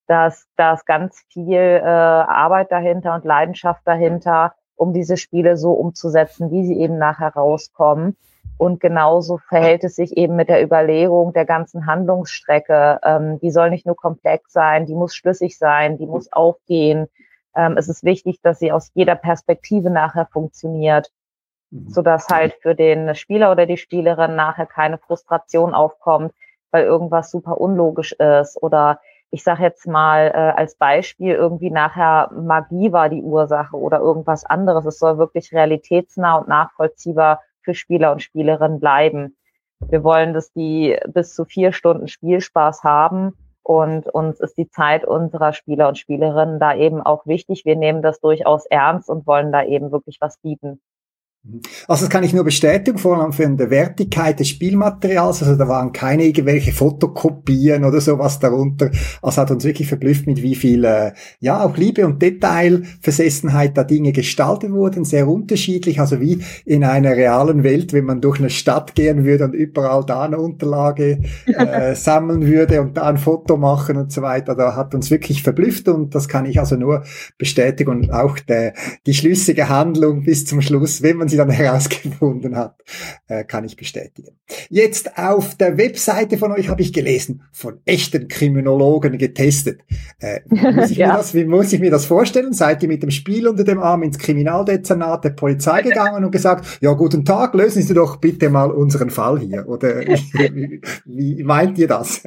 S9: da ist, da ist ganz viel äh, Arbeit dahinter und Leidenschaft dahinter, um diese Spiele so umzusetzen, wie sie eben nachher rauskommen. Und genauso verhält es sich eben mit der Überlegung der ganzen Handlungsstrecke. Ähm, die soll nicht nur komplex sein, die muss schlüssig sein, die muss aufgehen. Ähm, es ist wichtig, dass sie aus jeder Perspektive nachher funktioniert, mhm. sodass halt für den Spieler oder die Spielerin nachher keine Frustration aufkommt, weil irgendwas super unlogisch ist oder ich sage jetzt mal äh, als Beispiel irgendwie nachher Magie war die Ursache oder irgendwas anderes. Es soll wirklich realitätsnah und nachvollziehbar für Spieler und Spielerinnen bleiben. Wir wollen, dass die bis zu vier Stunden Spielspaß haben und uns ist die Zeit unserer Spieler und Spielerinnen da eben auch wichtig. Wir nehmen das durchaus ernst und wollen da eben wirklich was bieten.
S2: Also das kann ich nur bestätigen, vor allem von der Wertigkeit des Spielmaterials. Also da waren keine irgendwelche Fotokopien oder sowas darunter. Also hat uns wirklich verblüfft, mit wie viel, äh, ja, auch Liebe und Detailversessenheit da Dinge gestaltet wurden. Sehr unterschiedlich, also wie in einer realen Welt, wenn man durch eine Stadt gehen würde und überall da eine Unterlage äh, sammeln würde und da ein Foto machen und so weiter. Da hat uns wirklich verblüfft und das kann ich also nur bestätigen und auch der, die schlüssige Handlung bis zum Schluss, wenn man sie sie dann herausgefunden hat, äh, kann ich bestätigen. Jetzt auf der Webseite von euch habe ich gelesen, von echten Kriminologen getestet. Äh, muss ich ja. mir das, wie muss ich mir das vorstellen? Seid ihr mit dem Spiel unter dem Arm ins Kriminaldezernat der Polizei gegangen und gesagt, ja, guten Tag, lösen Sie doch bitte mal unseren Fall hier? Oder wie, wie meint ihr das?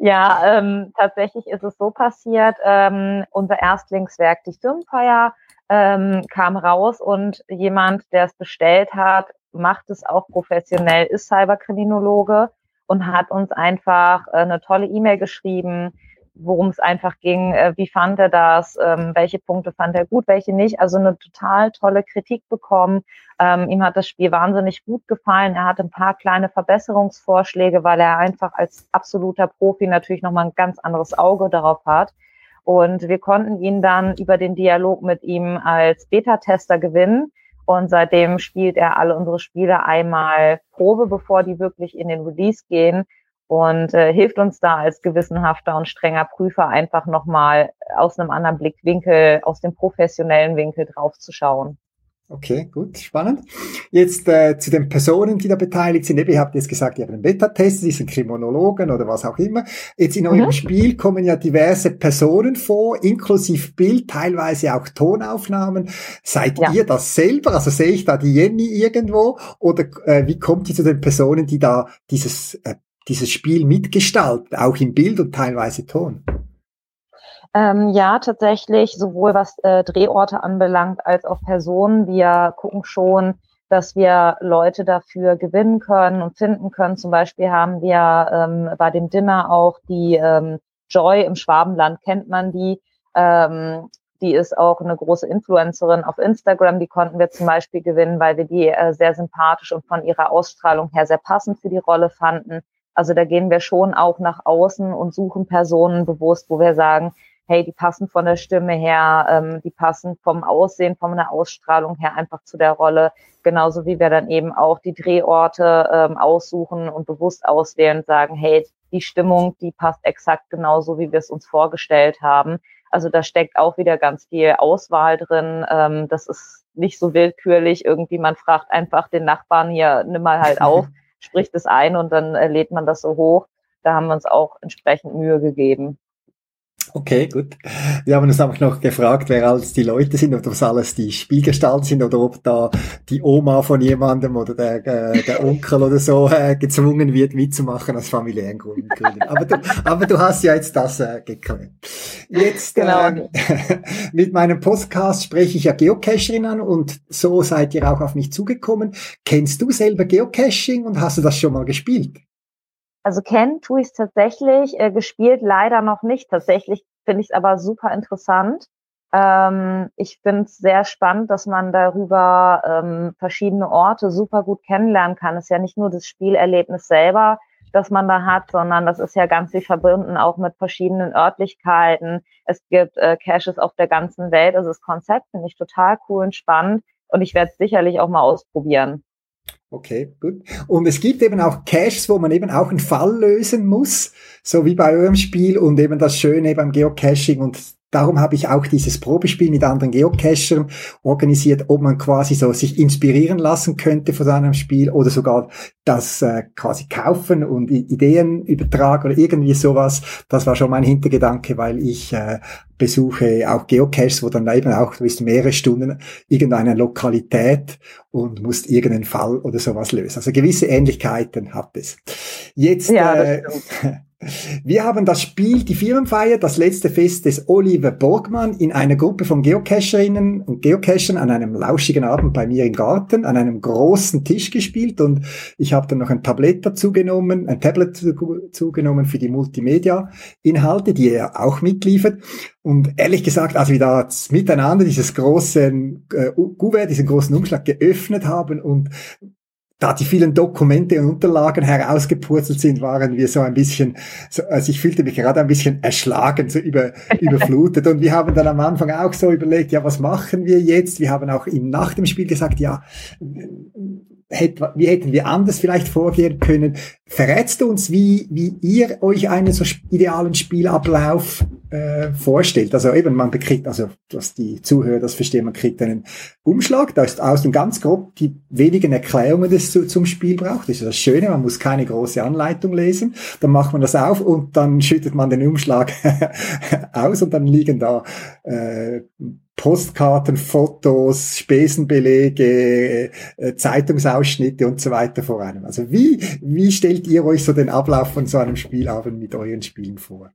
S9: Ja, ähm, tatsächlich ist es so passiert. Ähm, unser Erstlingswerk, die Firmenfeier, ähm, kam raus und jemand, der es bestellt hat, macht es auch professionell, ist Cyberkriminologe und hat uns einfach äh, eine tolle E-Mail geschrieben, worum es einfach ging, äh, wie fand er das, ähm, welche Punkte fand er gut, welche nicht. Also eine total tolle Kritik bekommen. Ähm, ihm hat das Spiel wahnsinnig gut gefallen. Er hat ein paar kleine Verbesserungsvorschläge, weil er einfach als absoluter Profi natürlich nochmal ein ganz anderes Auge darauf hat. Und wir konnten ihn dann über den Dialog mit ihm als Beta-Tester gewinnen. Und seitdem spielt er alle unsere Spiele einmal Probe, bevor die wirklich in den Release gehen und äh, hilft uns da als gewissenhafter und strenger Prüfer einfach nochmal aus einem anderen Blickwinkel, aus dem professionellen Winkel draufzuschauen.
S2: Okay, gut, spannend. Jetzt äh, zu den Personen, die da beteiligt sind. Ihr habt jetzt gesagt, ihr habt einen Beta-Test, die sind Kriminologen oder was auch immer. Jetzt in eurem mhm. Spiel kommen ja diverse Personen vor, inklusive Bild, teilweise auch Tonaufnahmen. Seid ja. ihr das selber? Also sehe ich da die Jenny irgendwo? Oder äh, wie kommt ihr zu den Personen, die da dieses, äh, dieses Spiel mitgestalten, auch im Bild und teilweise Ton?
S9: Ähm, ja, tatsächlich, sowohl was äh, Drehorte anbelangt als auch Personen. Wir gucken schon, dass wir Leute dafür gewinnen können und finden können. Zum Beispiel haben wir ähm, bei dem Dinner auch die ähm, Joy im Schwabenland, kennt man die. Ähm, die ist auch eine große Influencerin auf Instagram. Die konnten wir zum Beispiel gewinnen, weil wir die äh, sehr sympathisch und von ihrer Ausstrahlung her sehr passend für die Rolle fanden. Also da gehen wir schon auch nach außen und suchen Personen bewusst, wo wir sagen, hey, die passen von der Stimme her, ähm, die passen vom Aussehen, von der Ausstrahlung her einfach zu der Rolle. Genauso wie wir dann eben auch die Drehorte ähm, aussuchen und bewusst auswählen und sagen, hey, die Stimmung, die passt exakt genauso, wie wir es uns vorgestellt haben. Also da steckt auch wieder ganz viel Auswahl drin. Ähm, das ist nicht so willkürlich. Irgendwie, man fragt einfach den Nachbarn hier, nimm mal halt auf, spricht es ein und dann äh, lädt man das so hoch. Da haben wir uns auch entsprechend Mühe gegeben.
S2: Okay, gut. Wir haben uns einfach noch gefragt, wer alles die Leute sind, ob das alles die Spielgestalten sind oder ob da die Oma von jemandem oder der, äh, der Onkel oder so äh, gezwungen wird mitzumachen aus familiären Gründen. Aber du, aber du hast ja jetzt das äh, geklärt. Jetzt genau. äh, mit meinem Podcast spreche ich ja Geocaching an und so seid ihr auch auf mich zugekommen. Kennst du selber Geocaching und hast du das schon mal gespielt?
S9: Also kennen tue ich es tatsächlich, äh, gespielt leider noch nicht. Tatsächlich finde ich es aber super interessant. Ähm, ich finde es sehr spannend, dass man darüber ähm, verschiedene Orte super gut kennenlernen kann. Es ist ja nicht nur das Spielerlebnis selber, das man da hat, sondern das ist ja ganz viel verbunden auch mit verschiedenen Örtlichkeiten. Es gibt äh, Caches auf der ganzen Welt. Also das Konzept finde ich total cool und spannend und ich werde es sicherlich auch mal ausprobieren.
S2: Okay, gut. Und es gibt eben auch Caches, wo man eben auch einen Fall lösen muss, so wie bei eurem Spiel und eben das Schöne beim Geocaching und Darum habe ich auch dieses Probespiel mit anderen Geocachern organisiert, ob man quasi so sich inspirieren lassen könnte von seinem Spiel oder sogar das äh, quasi kaufen und Ideen übertragen oder irgendwie sowas. Das war schon mein Hintergedanke, weil ich äh, besuche auch Geocaches, wo dann eben auch, du bist mehrere Stunden irgendeine Lokalität und musst irgendeinen Fall oder sowas lösen. Also gewisse Ähnlichkeiten hat es. Jetzt ja, äh, Wir haben das Spiel, die Firmenfeier, das letzte Fest des Oliver Borgmann in einer Gruppe von Geocacherinnen und Geocachern an einem lauschigen Abend bei mir im Garten an einem großen Tisch gespielt und ich habe dann noch ein Tablett dazu genommen, ein Tablet dazu genommen für die Multimedia-Inhalte, die er auch mitliefert. Und ehrlich gesagt, als wir da miteinander dieses großen äh, Kuvert, diesen großen Umschlag geöffnet haben und da die vielen Dokumente und Unterlagen herausgepurzelt sind, waren wir so ein bisschen, so, also ich fühlte mich gerade ein bisschen erschlagen, so über, überflutet. Und wir haben dann am Anfang auch so überlegt, ja, was machen wir jetzt? Wir haben auch ihm nach dem Spiel gesagt, ja, wie hätten wir anders vielleicht vorgehen können? Verrätst du uns, wie, wie ihr euch einen so idealen Spielablauf äh, vorstellt? Also eben, man bekriegt, also dass die Zuhörer das verstehen, man kriegt einen Umschlag, da ist außen ganz grob die wenigen Erklärungen, die es zu, zum Spiel braucht. Das ist das Schöne, man muss keine große Anleitung lesen. Dann macht man das auf und dann schüttet man den Umschlag aus und dann liegen da äh, Postkarten, Fotos, Spesenbelege, äh, Zeitungsausschnitte und so weiter vor einem. Also wie, wie stellt ihr euch so den Ablauf von so einem Spielabend mit euren Spielen vor?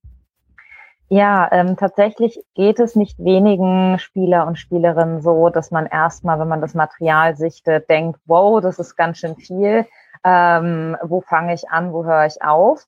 S9: Ja, ähm, tatsächlich geht es nicht wenigen Spieler und Spielerinnen so, dass man erstmal, wenn man das Material sichtet, denkt, wow, das ist ganz schön viel. Ähm, wo fange ich an, wo höre ich auf?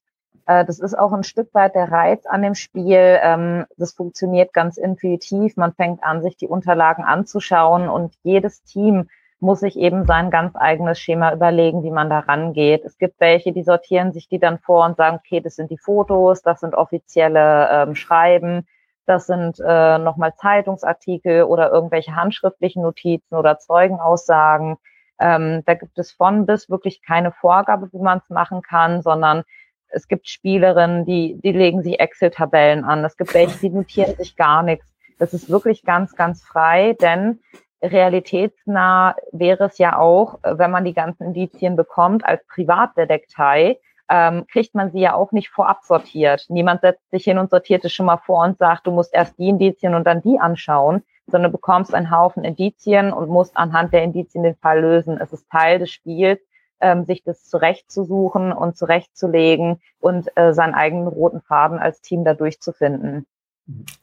S9: Äh, das ist auch ein Stück weit der Reiz an dem Spiel. Ähm, das funktioniert ganz intuitiv. Man fängt an, sich die Unterlagen anzuschauen und jedes Team muss sich eben sein ganz eigenes Schema überlegen, wie man da rangeht. Es gibt welche, die sortieren sich die dann vor und sagen, okay, das sind die Fotos, das sind offizielle ähm, Schreiben, das sind äh, nochmal Zeitungsartikel oder irgendwelche handschriftlichen Notizen oder Zeugenaussagen. Ähm, da gibt es von bis wirklich keine Vorgabe, wie man es machen kann, sondern es gibt Spielerinnen, die, die legen sich Excel-Tabellen an. Es gibt welche, die notieren sich gar nichts. Das ist wirklich ganz, ganz frei, denn realitätsnah wäre es ja auch, wenn man die ganzen Indizien bekommt als Privatdetektei, ähm, kriegt man sie ja auch nicht vorab sortiert. Niemand setzt sich hin und sortiert es schon mal vor und sagt, du musst erst die Indizien und dann die anschauen, sondern du bekommst einen Haufen Indizien und musst anhand der Indizien den Fall lösen. Es ist Teil des Spiels ähm, sich das zurechtzusuchen und zurechtzulegen und äh, seinen eigenen roten Faden als Team da durchzufinden.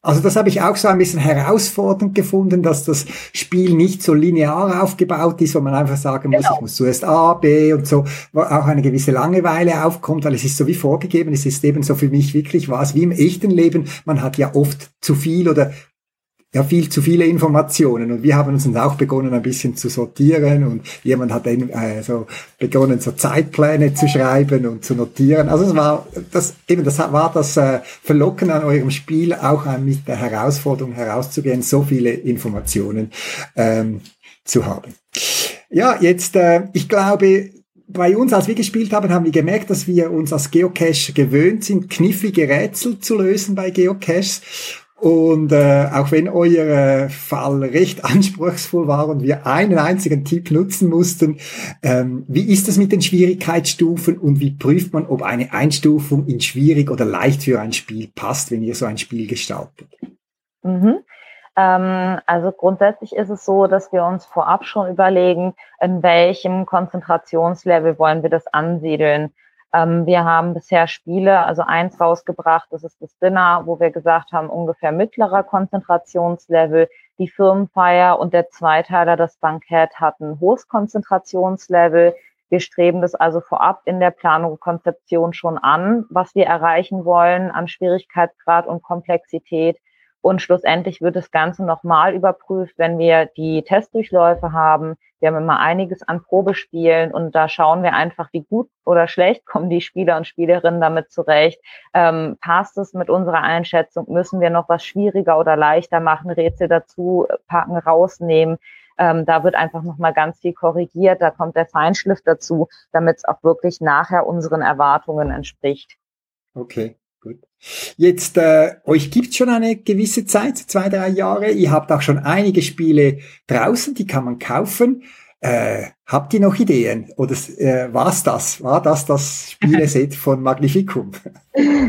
S2: Also das habe ich auch so ein bisschen herausfordernd gefunden, dass das Spiel nicht so linear aufgebaut ist, wo man einfach sagen muss,
S9: Genau.
S2: ich muss zuerst A, B und so, wo auch eine gewisse Langeweile aufkommt, weil es ist so wie vorgegeben, es ist eben so für mich wirklich was wie im echten Leben, man hat ja oft zu viel oder ja viel zu viele Informationen und wir haben uns dann auch begonnen ein bisschen zu sortieren und jemand hat dann äh, so begonnen so Zeitpläne zu schreiben und zu notieren. Also es war das eben das war das äh, Verlocken an eurem Spiel auch äh, mit der Herausforderung herauszugehen, so viele Informationen ähm, zu haben. Ja, jetzt äh, ich glaube bei uns, als wir gespielt haben, haben wir gemerkt, dass wir uns als Geocache gewöhnt sind, knifflige Rätsel zu lösen bei Geocaches. Und äh, auch wenn euer äh, Fall recht anspruchsvoll war und wir einen einzigen Tipp nutzen mussten, ähm, wie ist es mit den Schwierigkeitsstufen und wie prüft man, ob eine Einstufung in schwierig oder leicht für ein Spiel passt, wenn ihr so ein Spiel gestaltet?
S9: Mhm. Ähm, also grundsätzlich ist es so, dass wir uns vorab schon überlegen, in welchem Konzentrationslevel wollen wir das ansiedeln. Ähm, wir haben bisher Spiele, also eins rausgebracht, das ist das Dinner, wo wir gesagt haben, ungefähr mittlerer Konzentrationslevel. Die Firmenfeier und der Zweiteiler, das Bankett, hatten hohes Konzentrationslevel. Wir streben das also vorab in der Planung und Konzeption schon an, was wir erreichen wollen an Schwierigkeitsgrad und Komplexität. Und schlussendlich wird das Ganze nochmal überprüft, wenn wir die Testdurchläufe haben. Wir haben immer einiges an Probespielen und da schauen wir einfach, wie gut oder schlecht kommen die Spieler und Spielerinnen damit zurecht. Ähm, passt es mit unserer Einschätzung? Müssen wir noch was schwieriger oder leichter machen? Rätsel dazu packen, rausnehmen? Ähm, da wird einfach nochmal ganz viel korrigiert. Da kommt der Feinschliff dazu, damit es auch wirklich nachher unseren Erwartungen entspricht.
S2: Okay. Jetzt, äh, euch gibt schon eine gewisse Zeit, zwei, drei Jahre. Ihr habt auch schon einige Spiele draußen, die kann man kaufen. Äh, habt ihr noch Ideen? Oder äh, war's das? War das das Spieleset von Magnificum?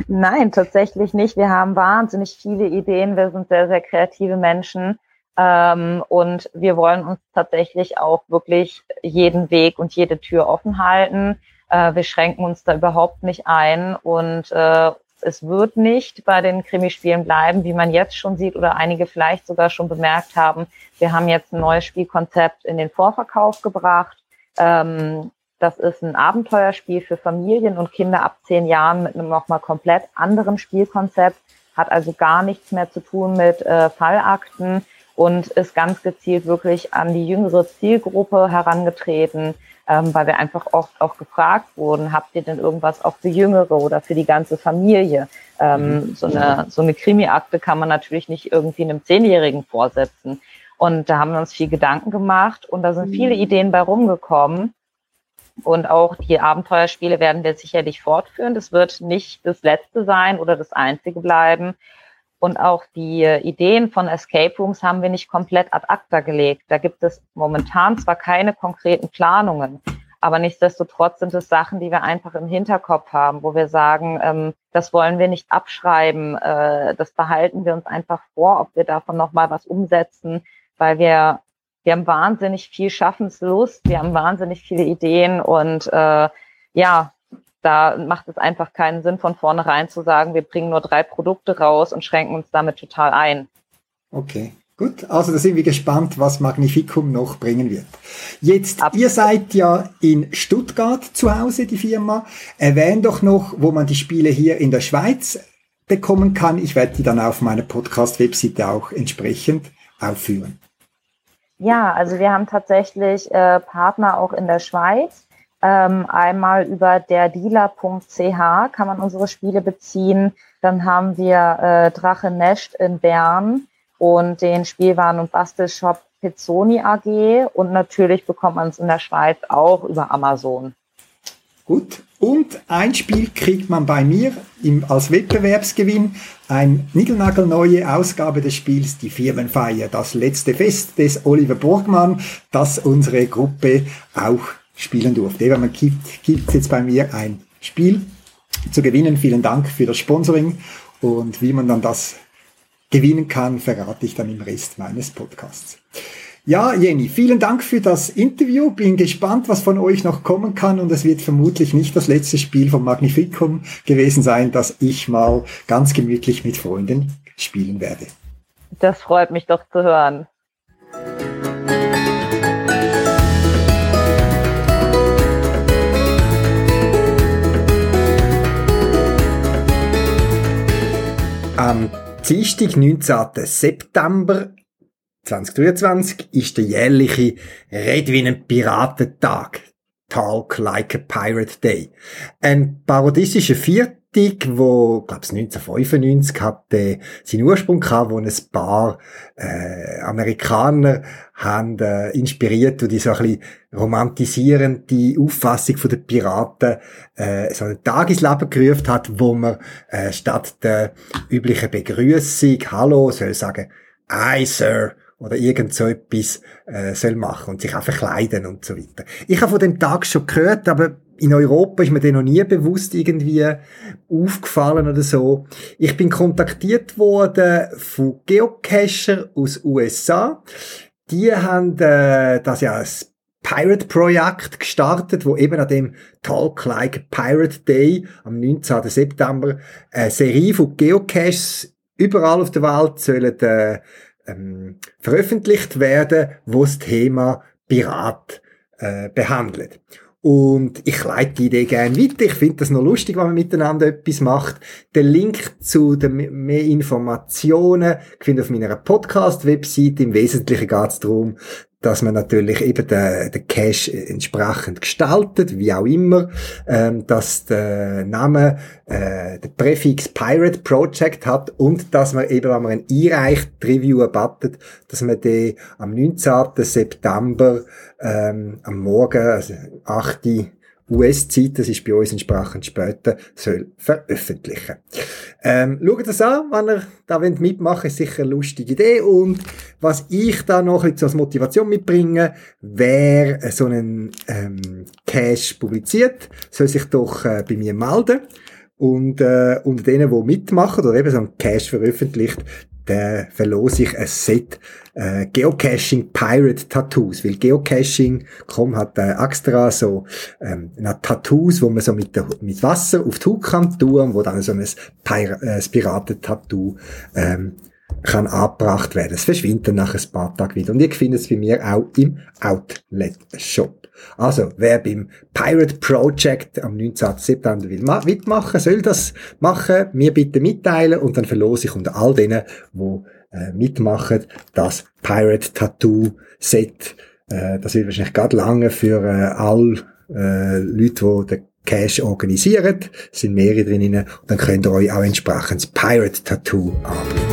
S9: Nein, tatsächlich nicht. Wir haben wahnsinnig viele Ideen. Wir sind sehr, sehr kreative Menschen. Ähm, und wir wollen uns tatsächlich auch wirklich jeden Weg und jede Tür offen halten. Äh, wir schränken uns da überhaupt nicht ein und äh, es wird nicht bei den Krimispielen bleiben, wie man jetzt schon sieht oder einige vielleicht sogar schon bemerkt haben. Wir haben jetzt ein neues Spielkonzept in den Vorverkauf gebracht. Ähm, das ist ein Abenteuerspiel für Familien und Kinder ab zehn Jahren mit einem nochmal komplett anderen Spielkonzept, hat also gar nichts mehr zu tun mit äh, Fallakten und ist ganz gezielt wirklich an die jüngere Zielgruppe herangetreten, ähm, weil wir einfach oft auch gefragt wurden, habt ihr denn irgendwas auch für Jüngere oder für die ganze Familie? Ähm, so eine, so eine Krimi-Akte kann man natürlich nicht irgendwie einem Zehnjährigen vorsetzen. Und da haben wir uns viel Gedanken gemacht und da sind viele Ideen bei rumgekommen. Und auch die Abenteuerspiele werden wir sicherlich fortführen. Das wird nicht das letzte sein oder das einzige bleiben. Und auch die Ideen von Escape Rooms haben wir nicht komplett ad acta gelegt. Da gibt es momentan zwar keine konkreten Planungen, aber nichtsdestotrotz sind es Sachen, die wir einfach im Hinterkopf haben, wo wir sagen, ähm, das wollen wir nicht abschreiben, äh, das behalten wir uns einfach vor, ob wir davon nochmal was umsetzen, weil wir, wir haben wahnsinnig viel Schaffenslust, wir haben wahnsinnig viele Ideen und äh, ja, da macht es einfach keinen Sinn, von vornherein zu sagen, wir bringen nur drei Produkte raus und schränken uns damit total ein.
S2: Okay, gut. Also da sind wir gespannt, was Magnificum noch bringen wird. Jetzt,
S9: Absolut.
S2: ihr seid ja in Stuttgart zu Hause, die Firma. Erwähnt doch noch, wo man die Spiele hier in der Schweiz bekommen kann. Ich werde die dann auf meiner Podcast-Webseite auch entsprechend aufführen.
S9: Ja, also wir haben tatsächlich äh, Partner auch in der Schweiz. Ähm, einmal über der Dealer.ch kann man unsere Spiele beziehen. Dann haben wir äh, Drache Nest in Bern und den Spielwaren- und Bastelshop Pizzoni AG. Und natürlich bekommt man es in der Schweiz auch über Amazon.
S2: Gut. Und ein Spiel kriegt man bei mir im, als Wettbewerbsgewinn. Ein niegelnagelneue Ausgabe des Spiels, die Firmenfeier, das letzte Fest des Oliver Burgmann, das unsere Gruppe auch spielen durfte. Eben, man gibt, gibt jetzt bei mir ein Spiel zu gewinnen. Vielen Dank für das Sponsoring und wie man dann das gewinnen kann, verrate ich dann im Rest meines Podcasts. Ja, Jenny, vielen Dank für das Interview. Bin gespannt, was von euch noch kommen kann und es wird vermutlich nicht das letzte Spiel von Magnificum gewesen sein, das ich mal ganz gemütlich mit Freunden spielen werde.
S9: Das freut mich doch zu hören.
S2: Am Dienstag, 19. September 2023, ist der jährliche Red wie ein Piratentag. Talk Like a Pirate Day. Ein parodistischer Viertag, wo, glaub's 1995 hat äh, seinen Ursprung gehabt, wo ein paar äh, Amerikaner haben äh, inspiriert und die so ein bisschen romantisierende Auffassung von den Piraten äh, so einen Tag ins Leben gerufen hat, wo man äh, statt der üblichen Begrüßung Hallo soll sagen Aye, Sir oder irgend so etwas äh, soll machen und sich auch verkleiden und so weiter. Ich habe von dem Tag schon gehört, aber in Europa ist mir den noch nie bewusst irgendwie aufgefallen oder so. Ich bin kontaktiert worden von Geocacher aus USA. Die haben äh, das ja als Pirate Projekt gestartet, wo eben an dem Talk Like Pirate Day am 19. September eine Serie von Geocaches überall auf der Welt sollen äh, ähm, veröffentlicht werden, wo das Thema Pirat äh, behandelt. Und ich leite die Idee gerne weiter. Ich finde das noch lustig, wenn man miteinander etwas macht. Den Link zu den mehr Informationen findet auf meiner Podcast-Website. Im Wesentlichen geht es darum, dass man natürlich eben den, den Cache entsprechend gestaltet, wie auch immer, ähm, dass der Name äh, der Präfix Pirate Project hat und dass man eben, wenn man einen einreicht, Review erbattet, dass man den am 19. September ähm, am Morgen, also 8. US-Zeit, das ist bei uns entsprechend später, soll veröffentlichen. Ähm, schaut das an, wenn ihr da mitmachen wollt, ist sicher eine lustige Idee. Und was ich da noch ein bisschen als Motivation mitbringe, wer so einen ähm, Cash publiziert, soll sich doch äh, bei mir melden. Und äh, unter denen, die mitmachen oder eben so einen Cash veröffentlicht, der verlose ich ein Set äh, Geocaching Pirate Tattoos, weil Geocaching.com hat äh, extra so ähm, Tattoos, wo man so mit, der, mit Wasser auf die Haut kann tun, wo dann so ein Pir äh, Piraten-Tattoo ähm, kann abgebracht werden. Es verschwindet nach ein paar Tagen wieder. Und ihr findet es bei mir auch im Outlet-Shop. Also, wer beim Pirate Project am 19. September will mitmachen, soll das machen, mir bitte mitteilen und dann verlose ich unter all denen, die äh, mitmachen, das Pirate Tattoo Set. Äh, das wird wahrscheinlich gerade lange für äh, all äh, Leute, die den Cash organisieren. Es sind mehrere drinnen. Und dann könnt ihr euch auch entsprechend das Pirate Tattoo anbringen.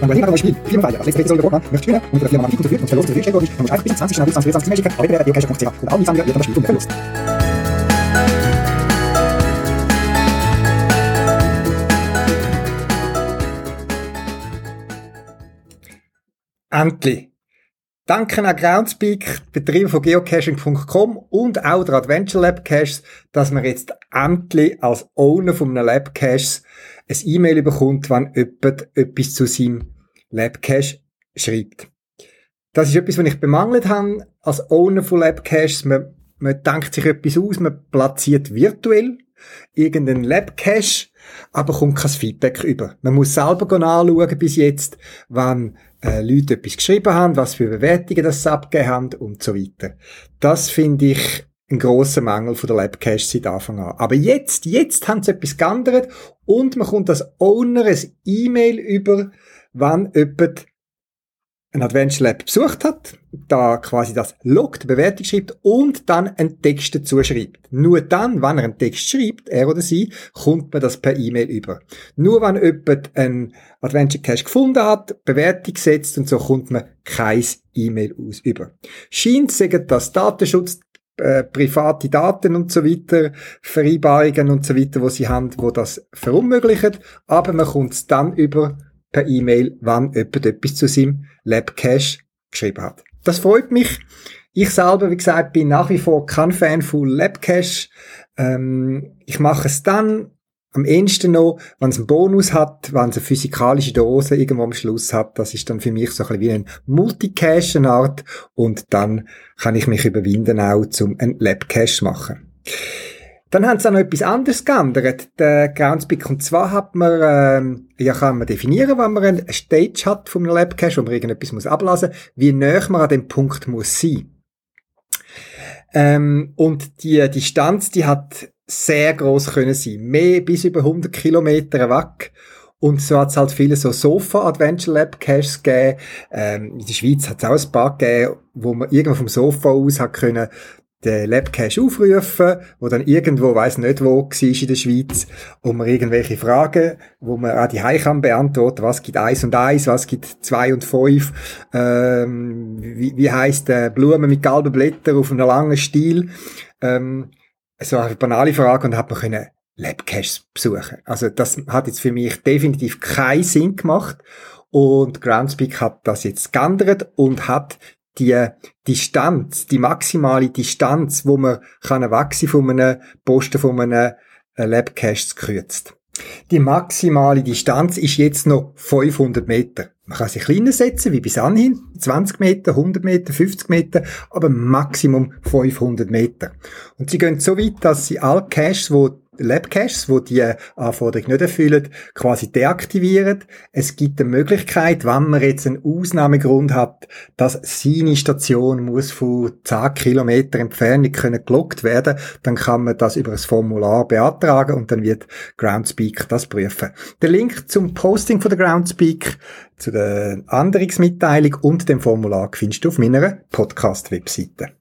S2: Und bei jedem Spiel, weiter. Als letztes soll der Roman möchte spielen und der Firma Magik unterführt und verlost der Wildstecker und muss einfach bis 20 Schnell 20 20 Magic, aber der Geocache.ch und alle Sammler wird aber Spiel und Verlust. Endlich. Danke an Groundspeak, Betreiber von geocaching.com und auch der Adventure Lab Caches, dass man jetzt endlich als Owner von einem Lab Caches ein E-Mail bekommt, wenn jemand etwas zu seinem Lab Cache schreibt. Das ist etwas, was ich bemangelt habe als Owner von Lab Caches. Man, man denkt sich etwas aus, man platziert virtuell irgendeinen Lab Cache, aber kommt kein Feedback über. Man muss selber anschauen bis jetzt, wann äh, Leute etwas geschrieben haben, was für Bewertungen das sie abgegeben haben und so weiter. Das finde ich ein grosser Mangel von der Labcache seit Anfang an. Aber jetzt, jetzt haben sie etwas geändert und man kommt als Owner ein E-Mail über, wann jemand ein Adventure Lab besucht hat, da quasi das Log, die Bewertung schreibt und dann einen Text dazu schreibt. Nur dann, wenn er einen Text schreibt, er oder sie, kommt man das per E-Mail über. Nur wenn jemand einen Adventure Cache gefunden hat, Bewertung setzt und so kommt man kein E-Mail aus über. Scheint sagen, dass Datenschutz äh, private Daten und so weiter, Vereinbarungen und so weiter, wo sie haben, wo das verunmöglichen, aber man kommt es dann über per E-Mail, wann jemand etwas zu seinem Labcache geschrieben hat. Das freut mich. Ich selber, wie gesagt, bin nach wie vor kein Fan von Labcache. Ähm, ich mache es dann am ehesten noch, wenn es einen Bonus hat, wenn es eine physikalische Dose irgendwo am Schluss hat, das ist dann für mich so ein bisschen wie ein Multicache Art und dann kann ich mich überwinden auch zum einen Labcache machen. Dann haben sie auch noch etwas anderes geändert, der Groundspeak. Und zwar hat man, ähm, ja, kann man definieren, wenn man eine Stage hat einem Labcache, wo man irgendetwas muss ablassen, wie näher man an dem Punkt muss sein. Ähm, und die Distanz, die hat sehr groß können sein. Mehr bis über 100 Kilometer weg. Und so hat es halt viele so Sofa-Adventure Lab Caches gegeben. Ähm, in der Schweiz hat es auch ein paar gegeben, wo man irgendwo vom Sofa aus hat können den Labcache aufrufen, wo dann irgendwo, weiß nicht wo, war in der Schweiz, und man irgendwelche Fragen, wo man auch die kann beantworten, was gibt eins und eins, was gibt zwei und fünf, ähm, wie, wie heisst äh, Blumen mit gelben Blättern auf einem langen Stiel, ähm, so eine banale Frage und hat man können Labcaches besuchen. Also das hat jetzt für mich definitiv keinen Sinn gemacht und Groundspeak hat das jetzt geändert und hat die Distanz, die maximale Distanz, wo man kann wachsen von einem Posten von einem äh, Labcache gekürzt. Die maximale Distanz ist jetzt noch 500 Meter. Man kann sich kleiner setzen, wie bis anhin. 20 Meter, 100 Meter, 50 Meter, aber Maximum 500 Meter. Und sie gehen so weit, dass sie alle Caches, die Labcaches, wo die Anforderung nicht erfüllen, quasi deaktivieren. Es gibt eine Möglichkeit, wenn man jetzt einen Ausnahmegrund hat, dass seine Station muss von 10 Kilometer Entfernung können gelockt werden, dann kann man das über das Formular beantragen und dann wird Groundspeak das prüfen. Der Link zum Posting von der Groundspeak, zu der Änderungsmitteilung und dem Formular findest du auf meiner Podcast-Webseite.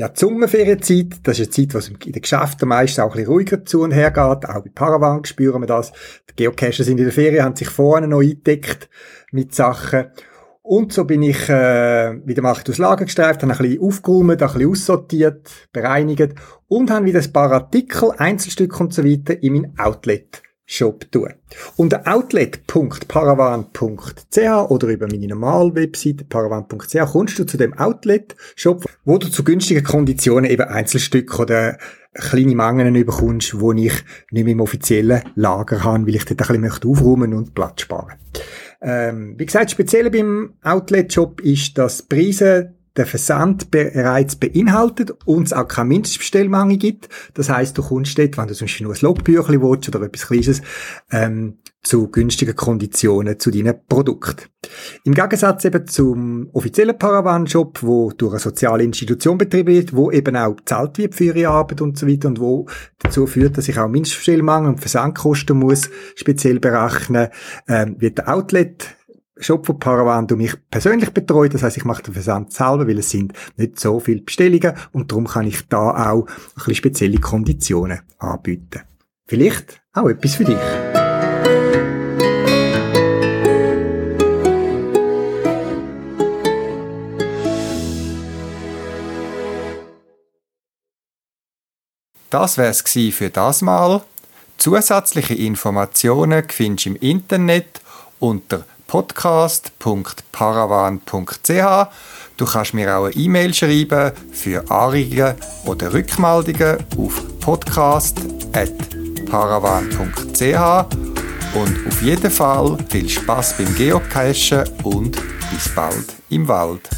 S2: Ja, die Sommerferienzeit, das ist eine Zeit, was in den Geschäften meist auch ein bisschen ruhiger zu und her geht. Auch bei Paravan spüren wir das. Die Geocacher sind in der Ferien, haben sich vorne noch eingedeckt mit Sachen. Und so bin ich äh, wieder mal durchs Lager gestreift, habe ein bisschen aufgeräumt, ein bisschen aussortiert, bereinigt und habe wieder ein paar Artikel, Einzelstücke und so weiter in mein Outlet Shop tun. Unter outlet.paravan.ch oder über meine normale Webseite paravan.ch kommst du zu dem Outlet Shop, wo du zu günstigen Konditionen eben Einzelstücke oder kleine Mengen bekommst, wo ich nicht mehr im offiziellen Lager habe, weil ich dort ein bisschen aufräumen und Platz sparen. Ähm, wie gesagt, speziell beim Outlet Shop ist, dass Preise der Versand bereits beinhaltet und es auch keine Mindestbestellmenge gibt. Das heißt, du kommst dort, wenn du zum Beispiel nur ein Logbüchlein willst oder etwas Kleines, ähm, zu günstigen Konditionen zu deinen Produkten. Im Gegensatz eben zum offiziellen Paravan-Shop, wo durch eine soziale Institution betrieben wird, wo eben auch bezahlt wird für ihre Arbeit und so weiter und wo dazu führt, dass ich auch Mindestbestellmenge und Versandkosten muss speziell berechnen, ähm, wird der Outlet Shop von Paravan du mich persönlich betreut. Das heißt, ich mache den Versand selber, weil es sind nicht so viele Bestellungen und darum kann ich da auch ein bisschen spezielle Konditionen anbieten. Vielleicht auch etwas für dich.
S1: Das wär's für das Mal. Zusätzliche Informationen findest du im Internet unter podcast.paravan.ch. Du kannst mir auch eine E-Mail schreiben für Anregungen oder Rückmeldungen auf podcast.paravan.ch und auf jeden Fall viel Spaß beim Geocachen und bis bald im Wald.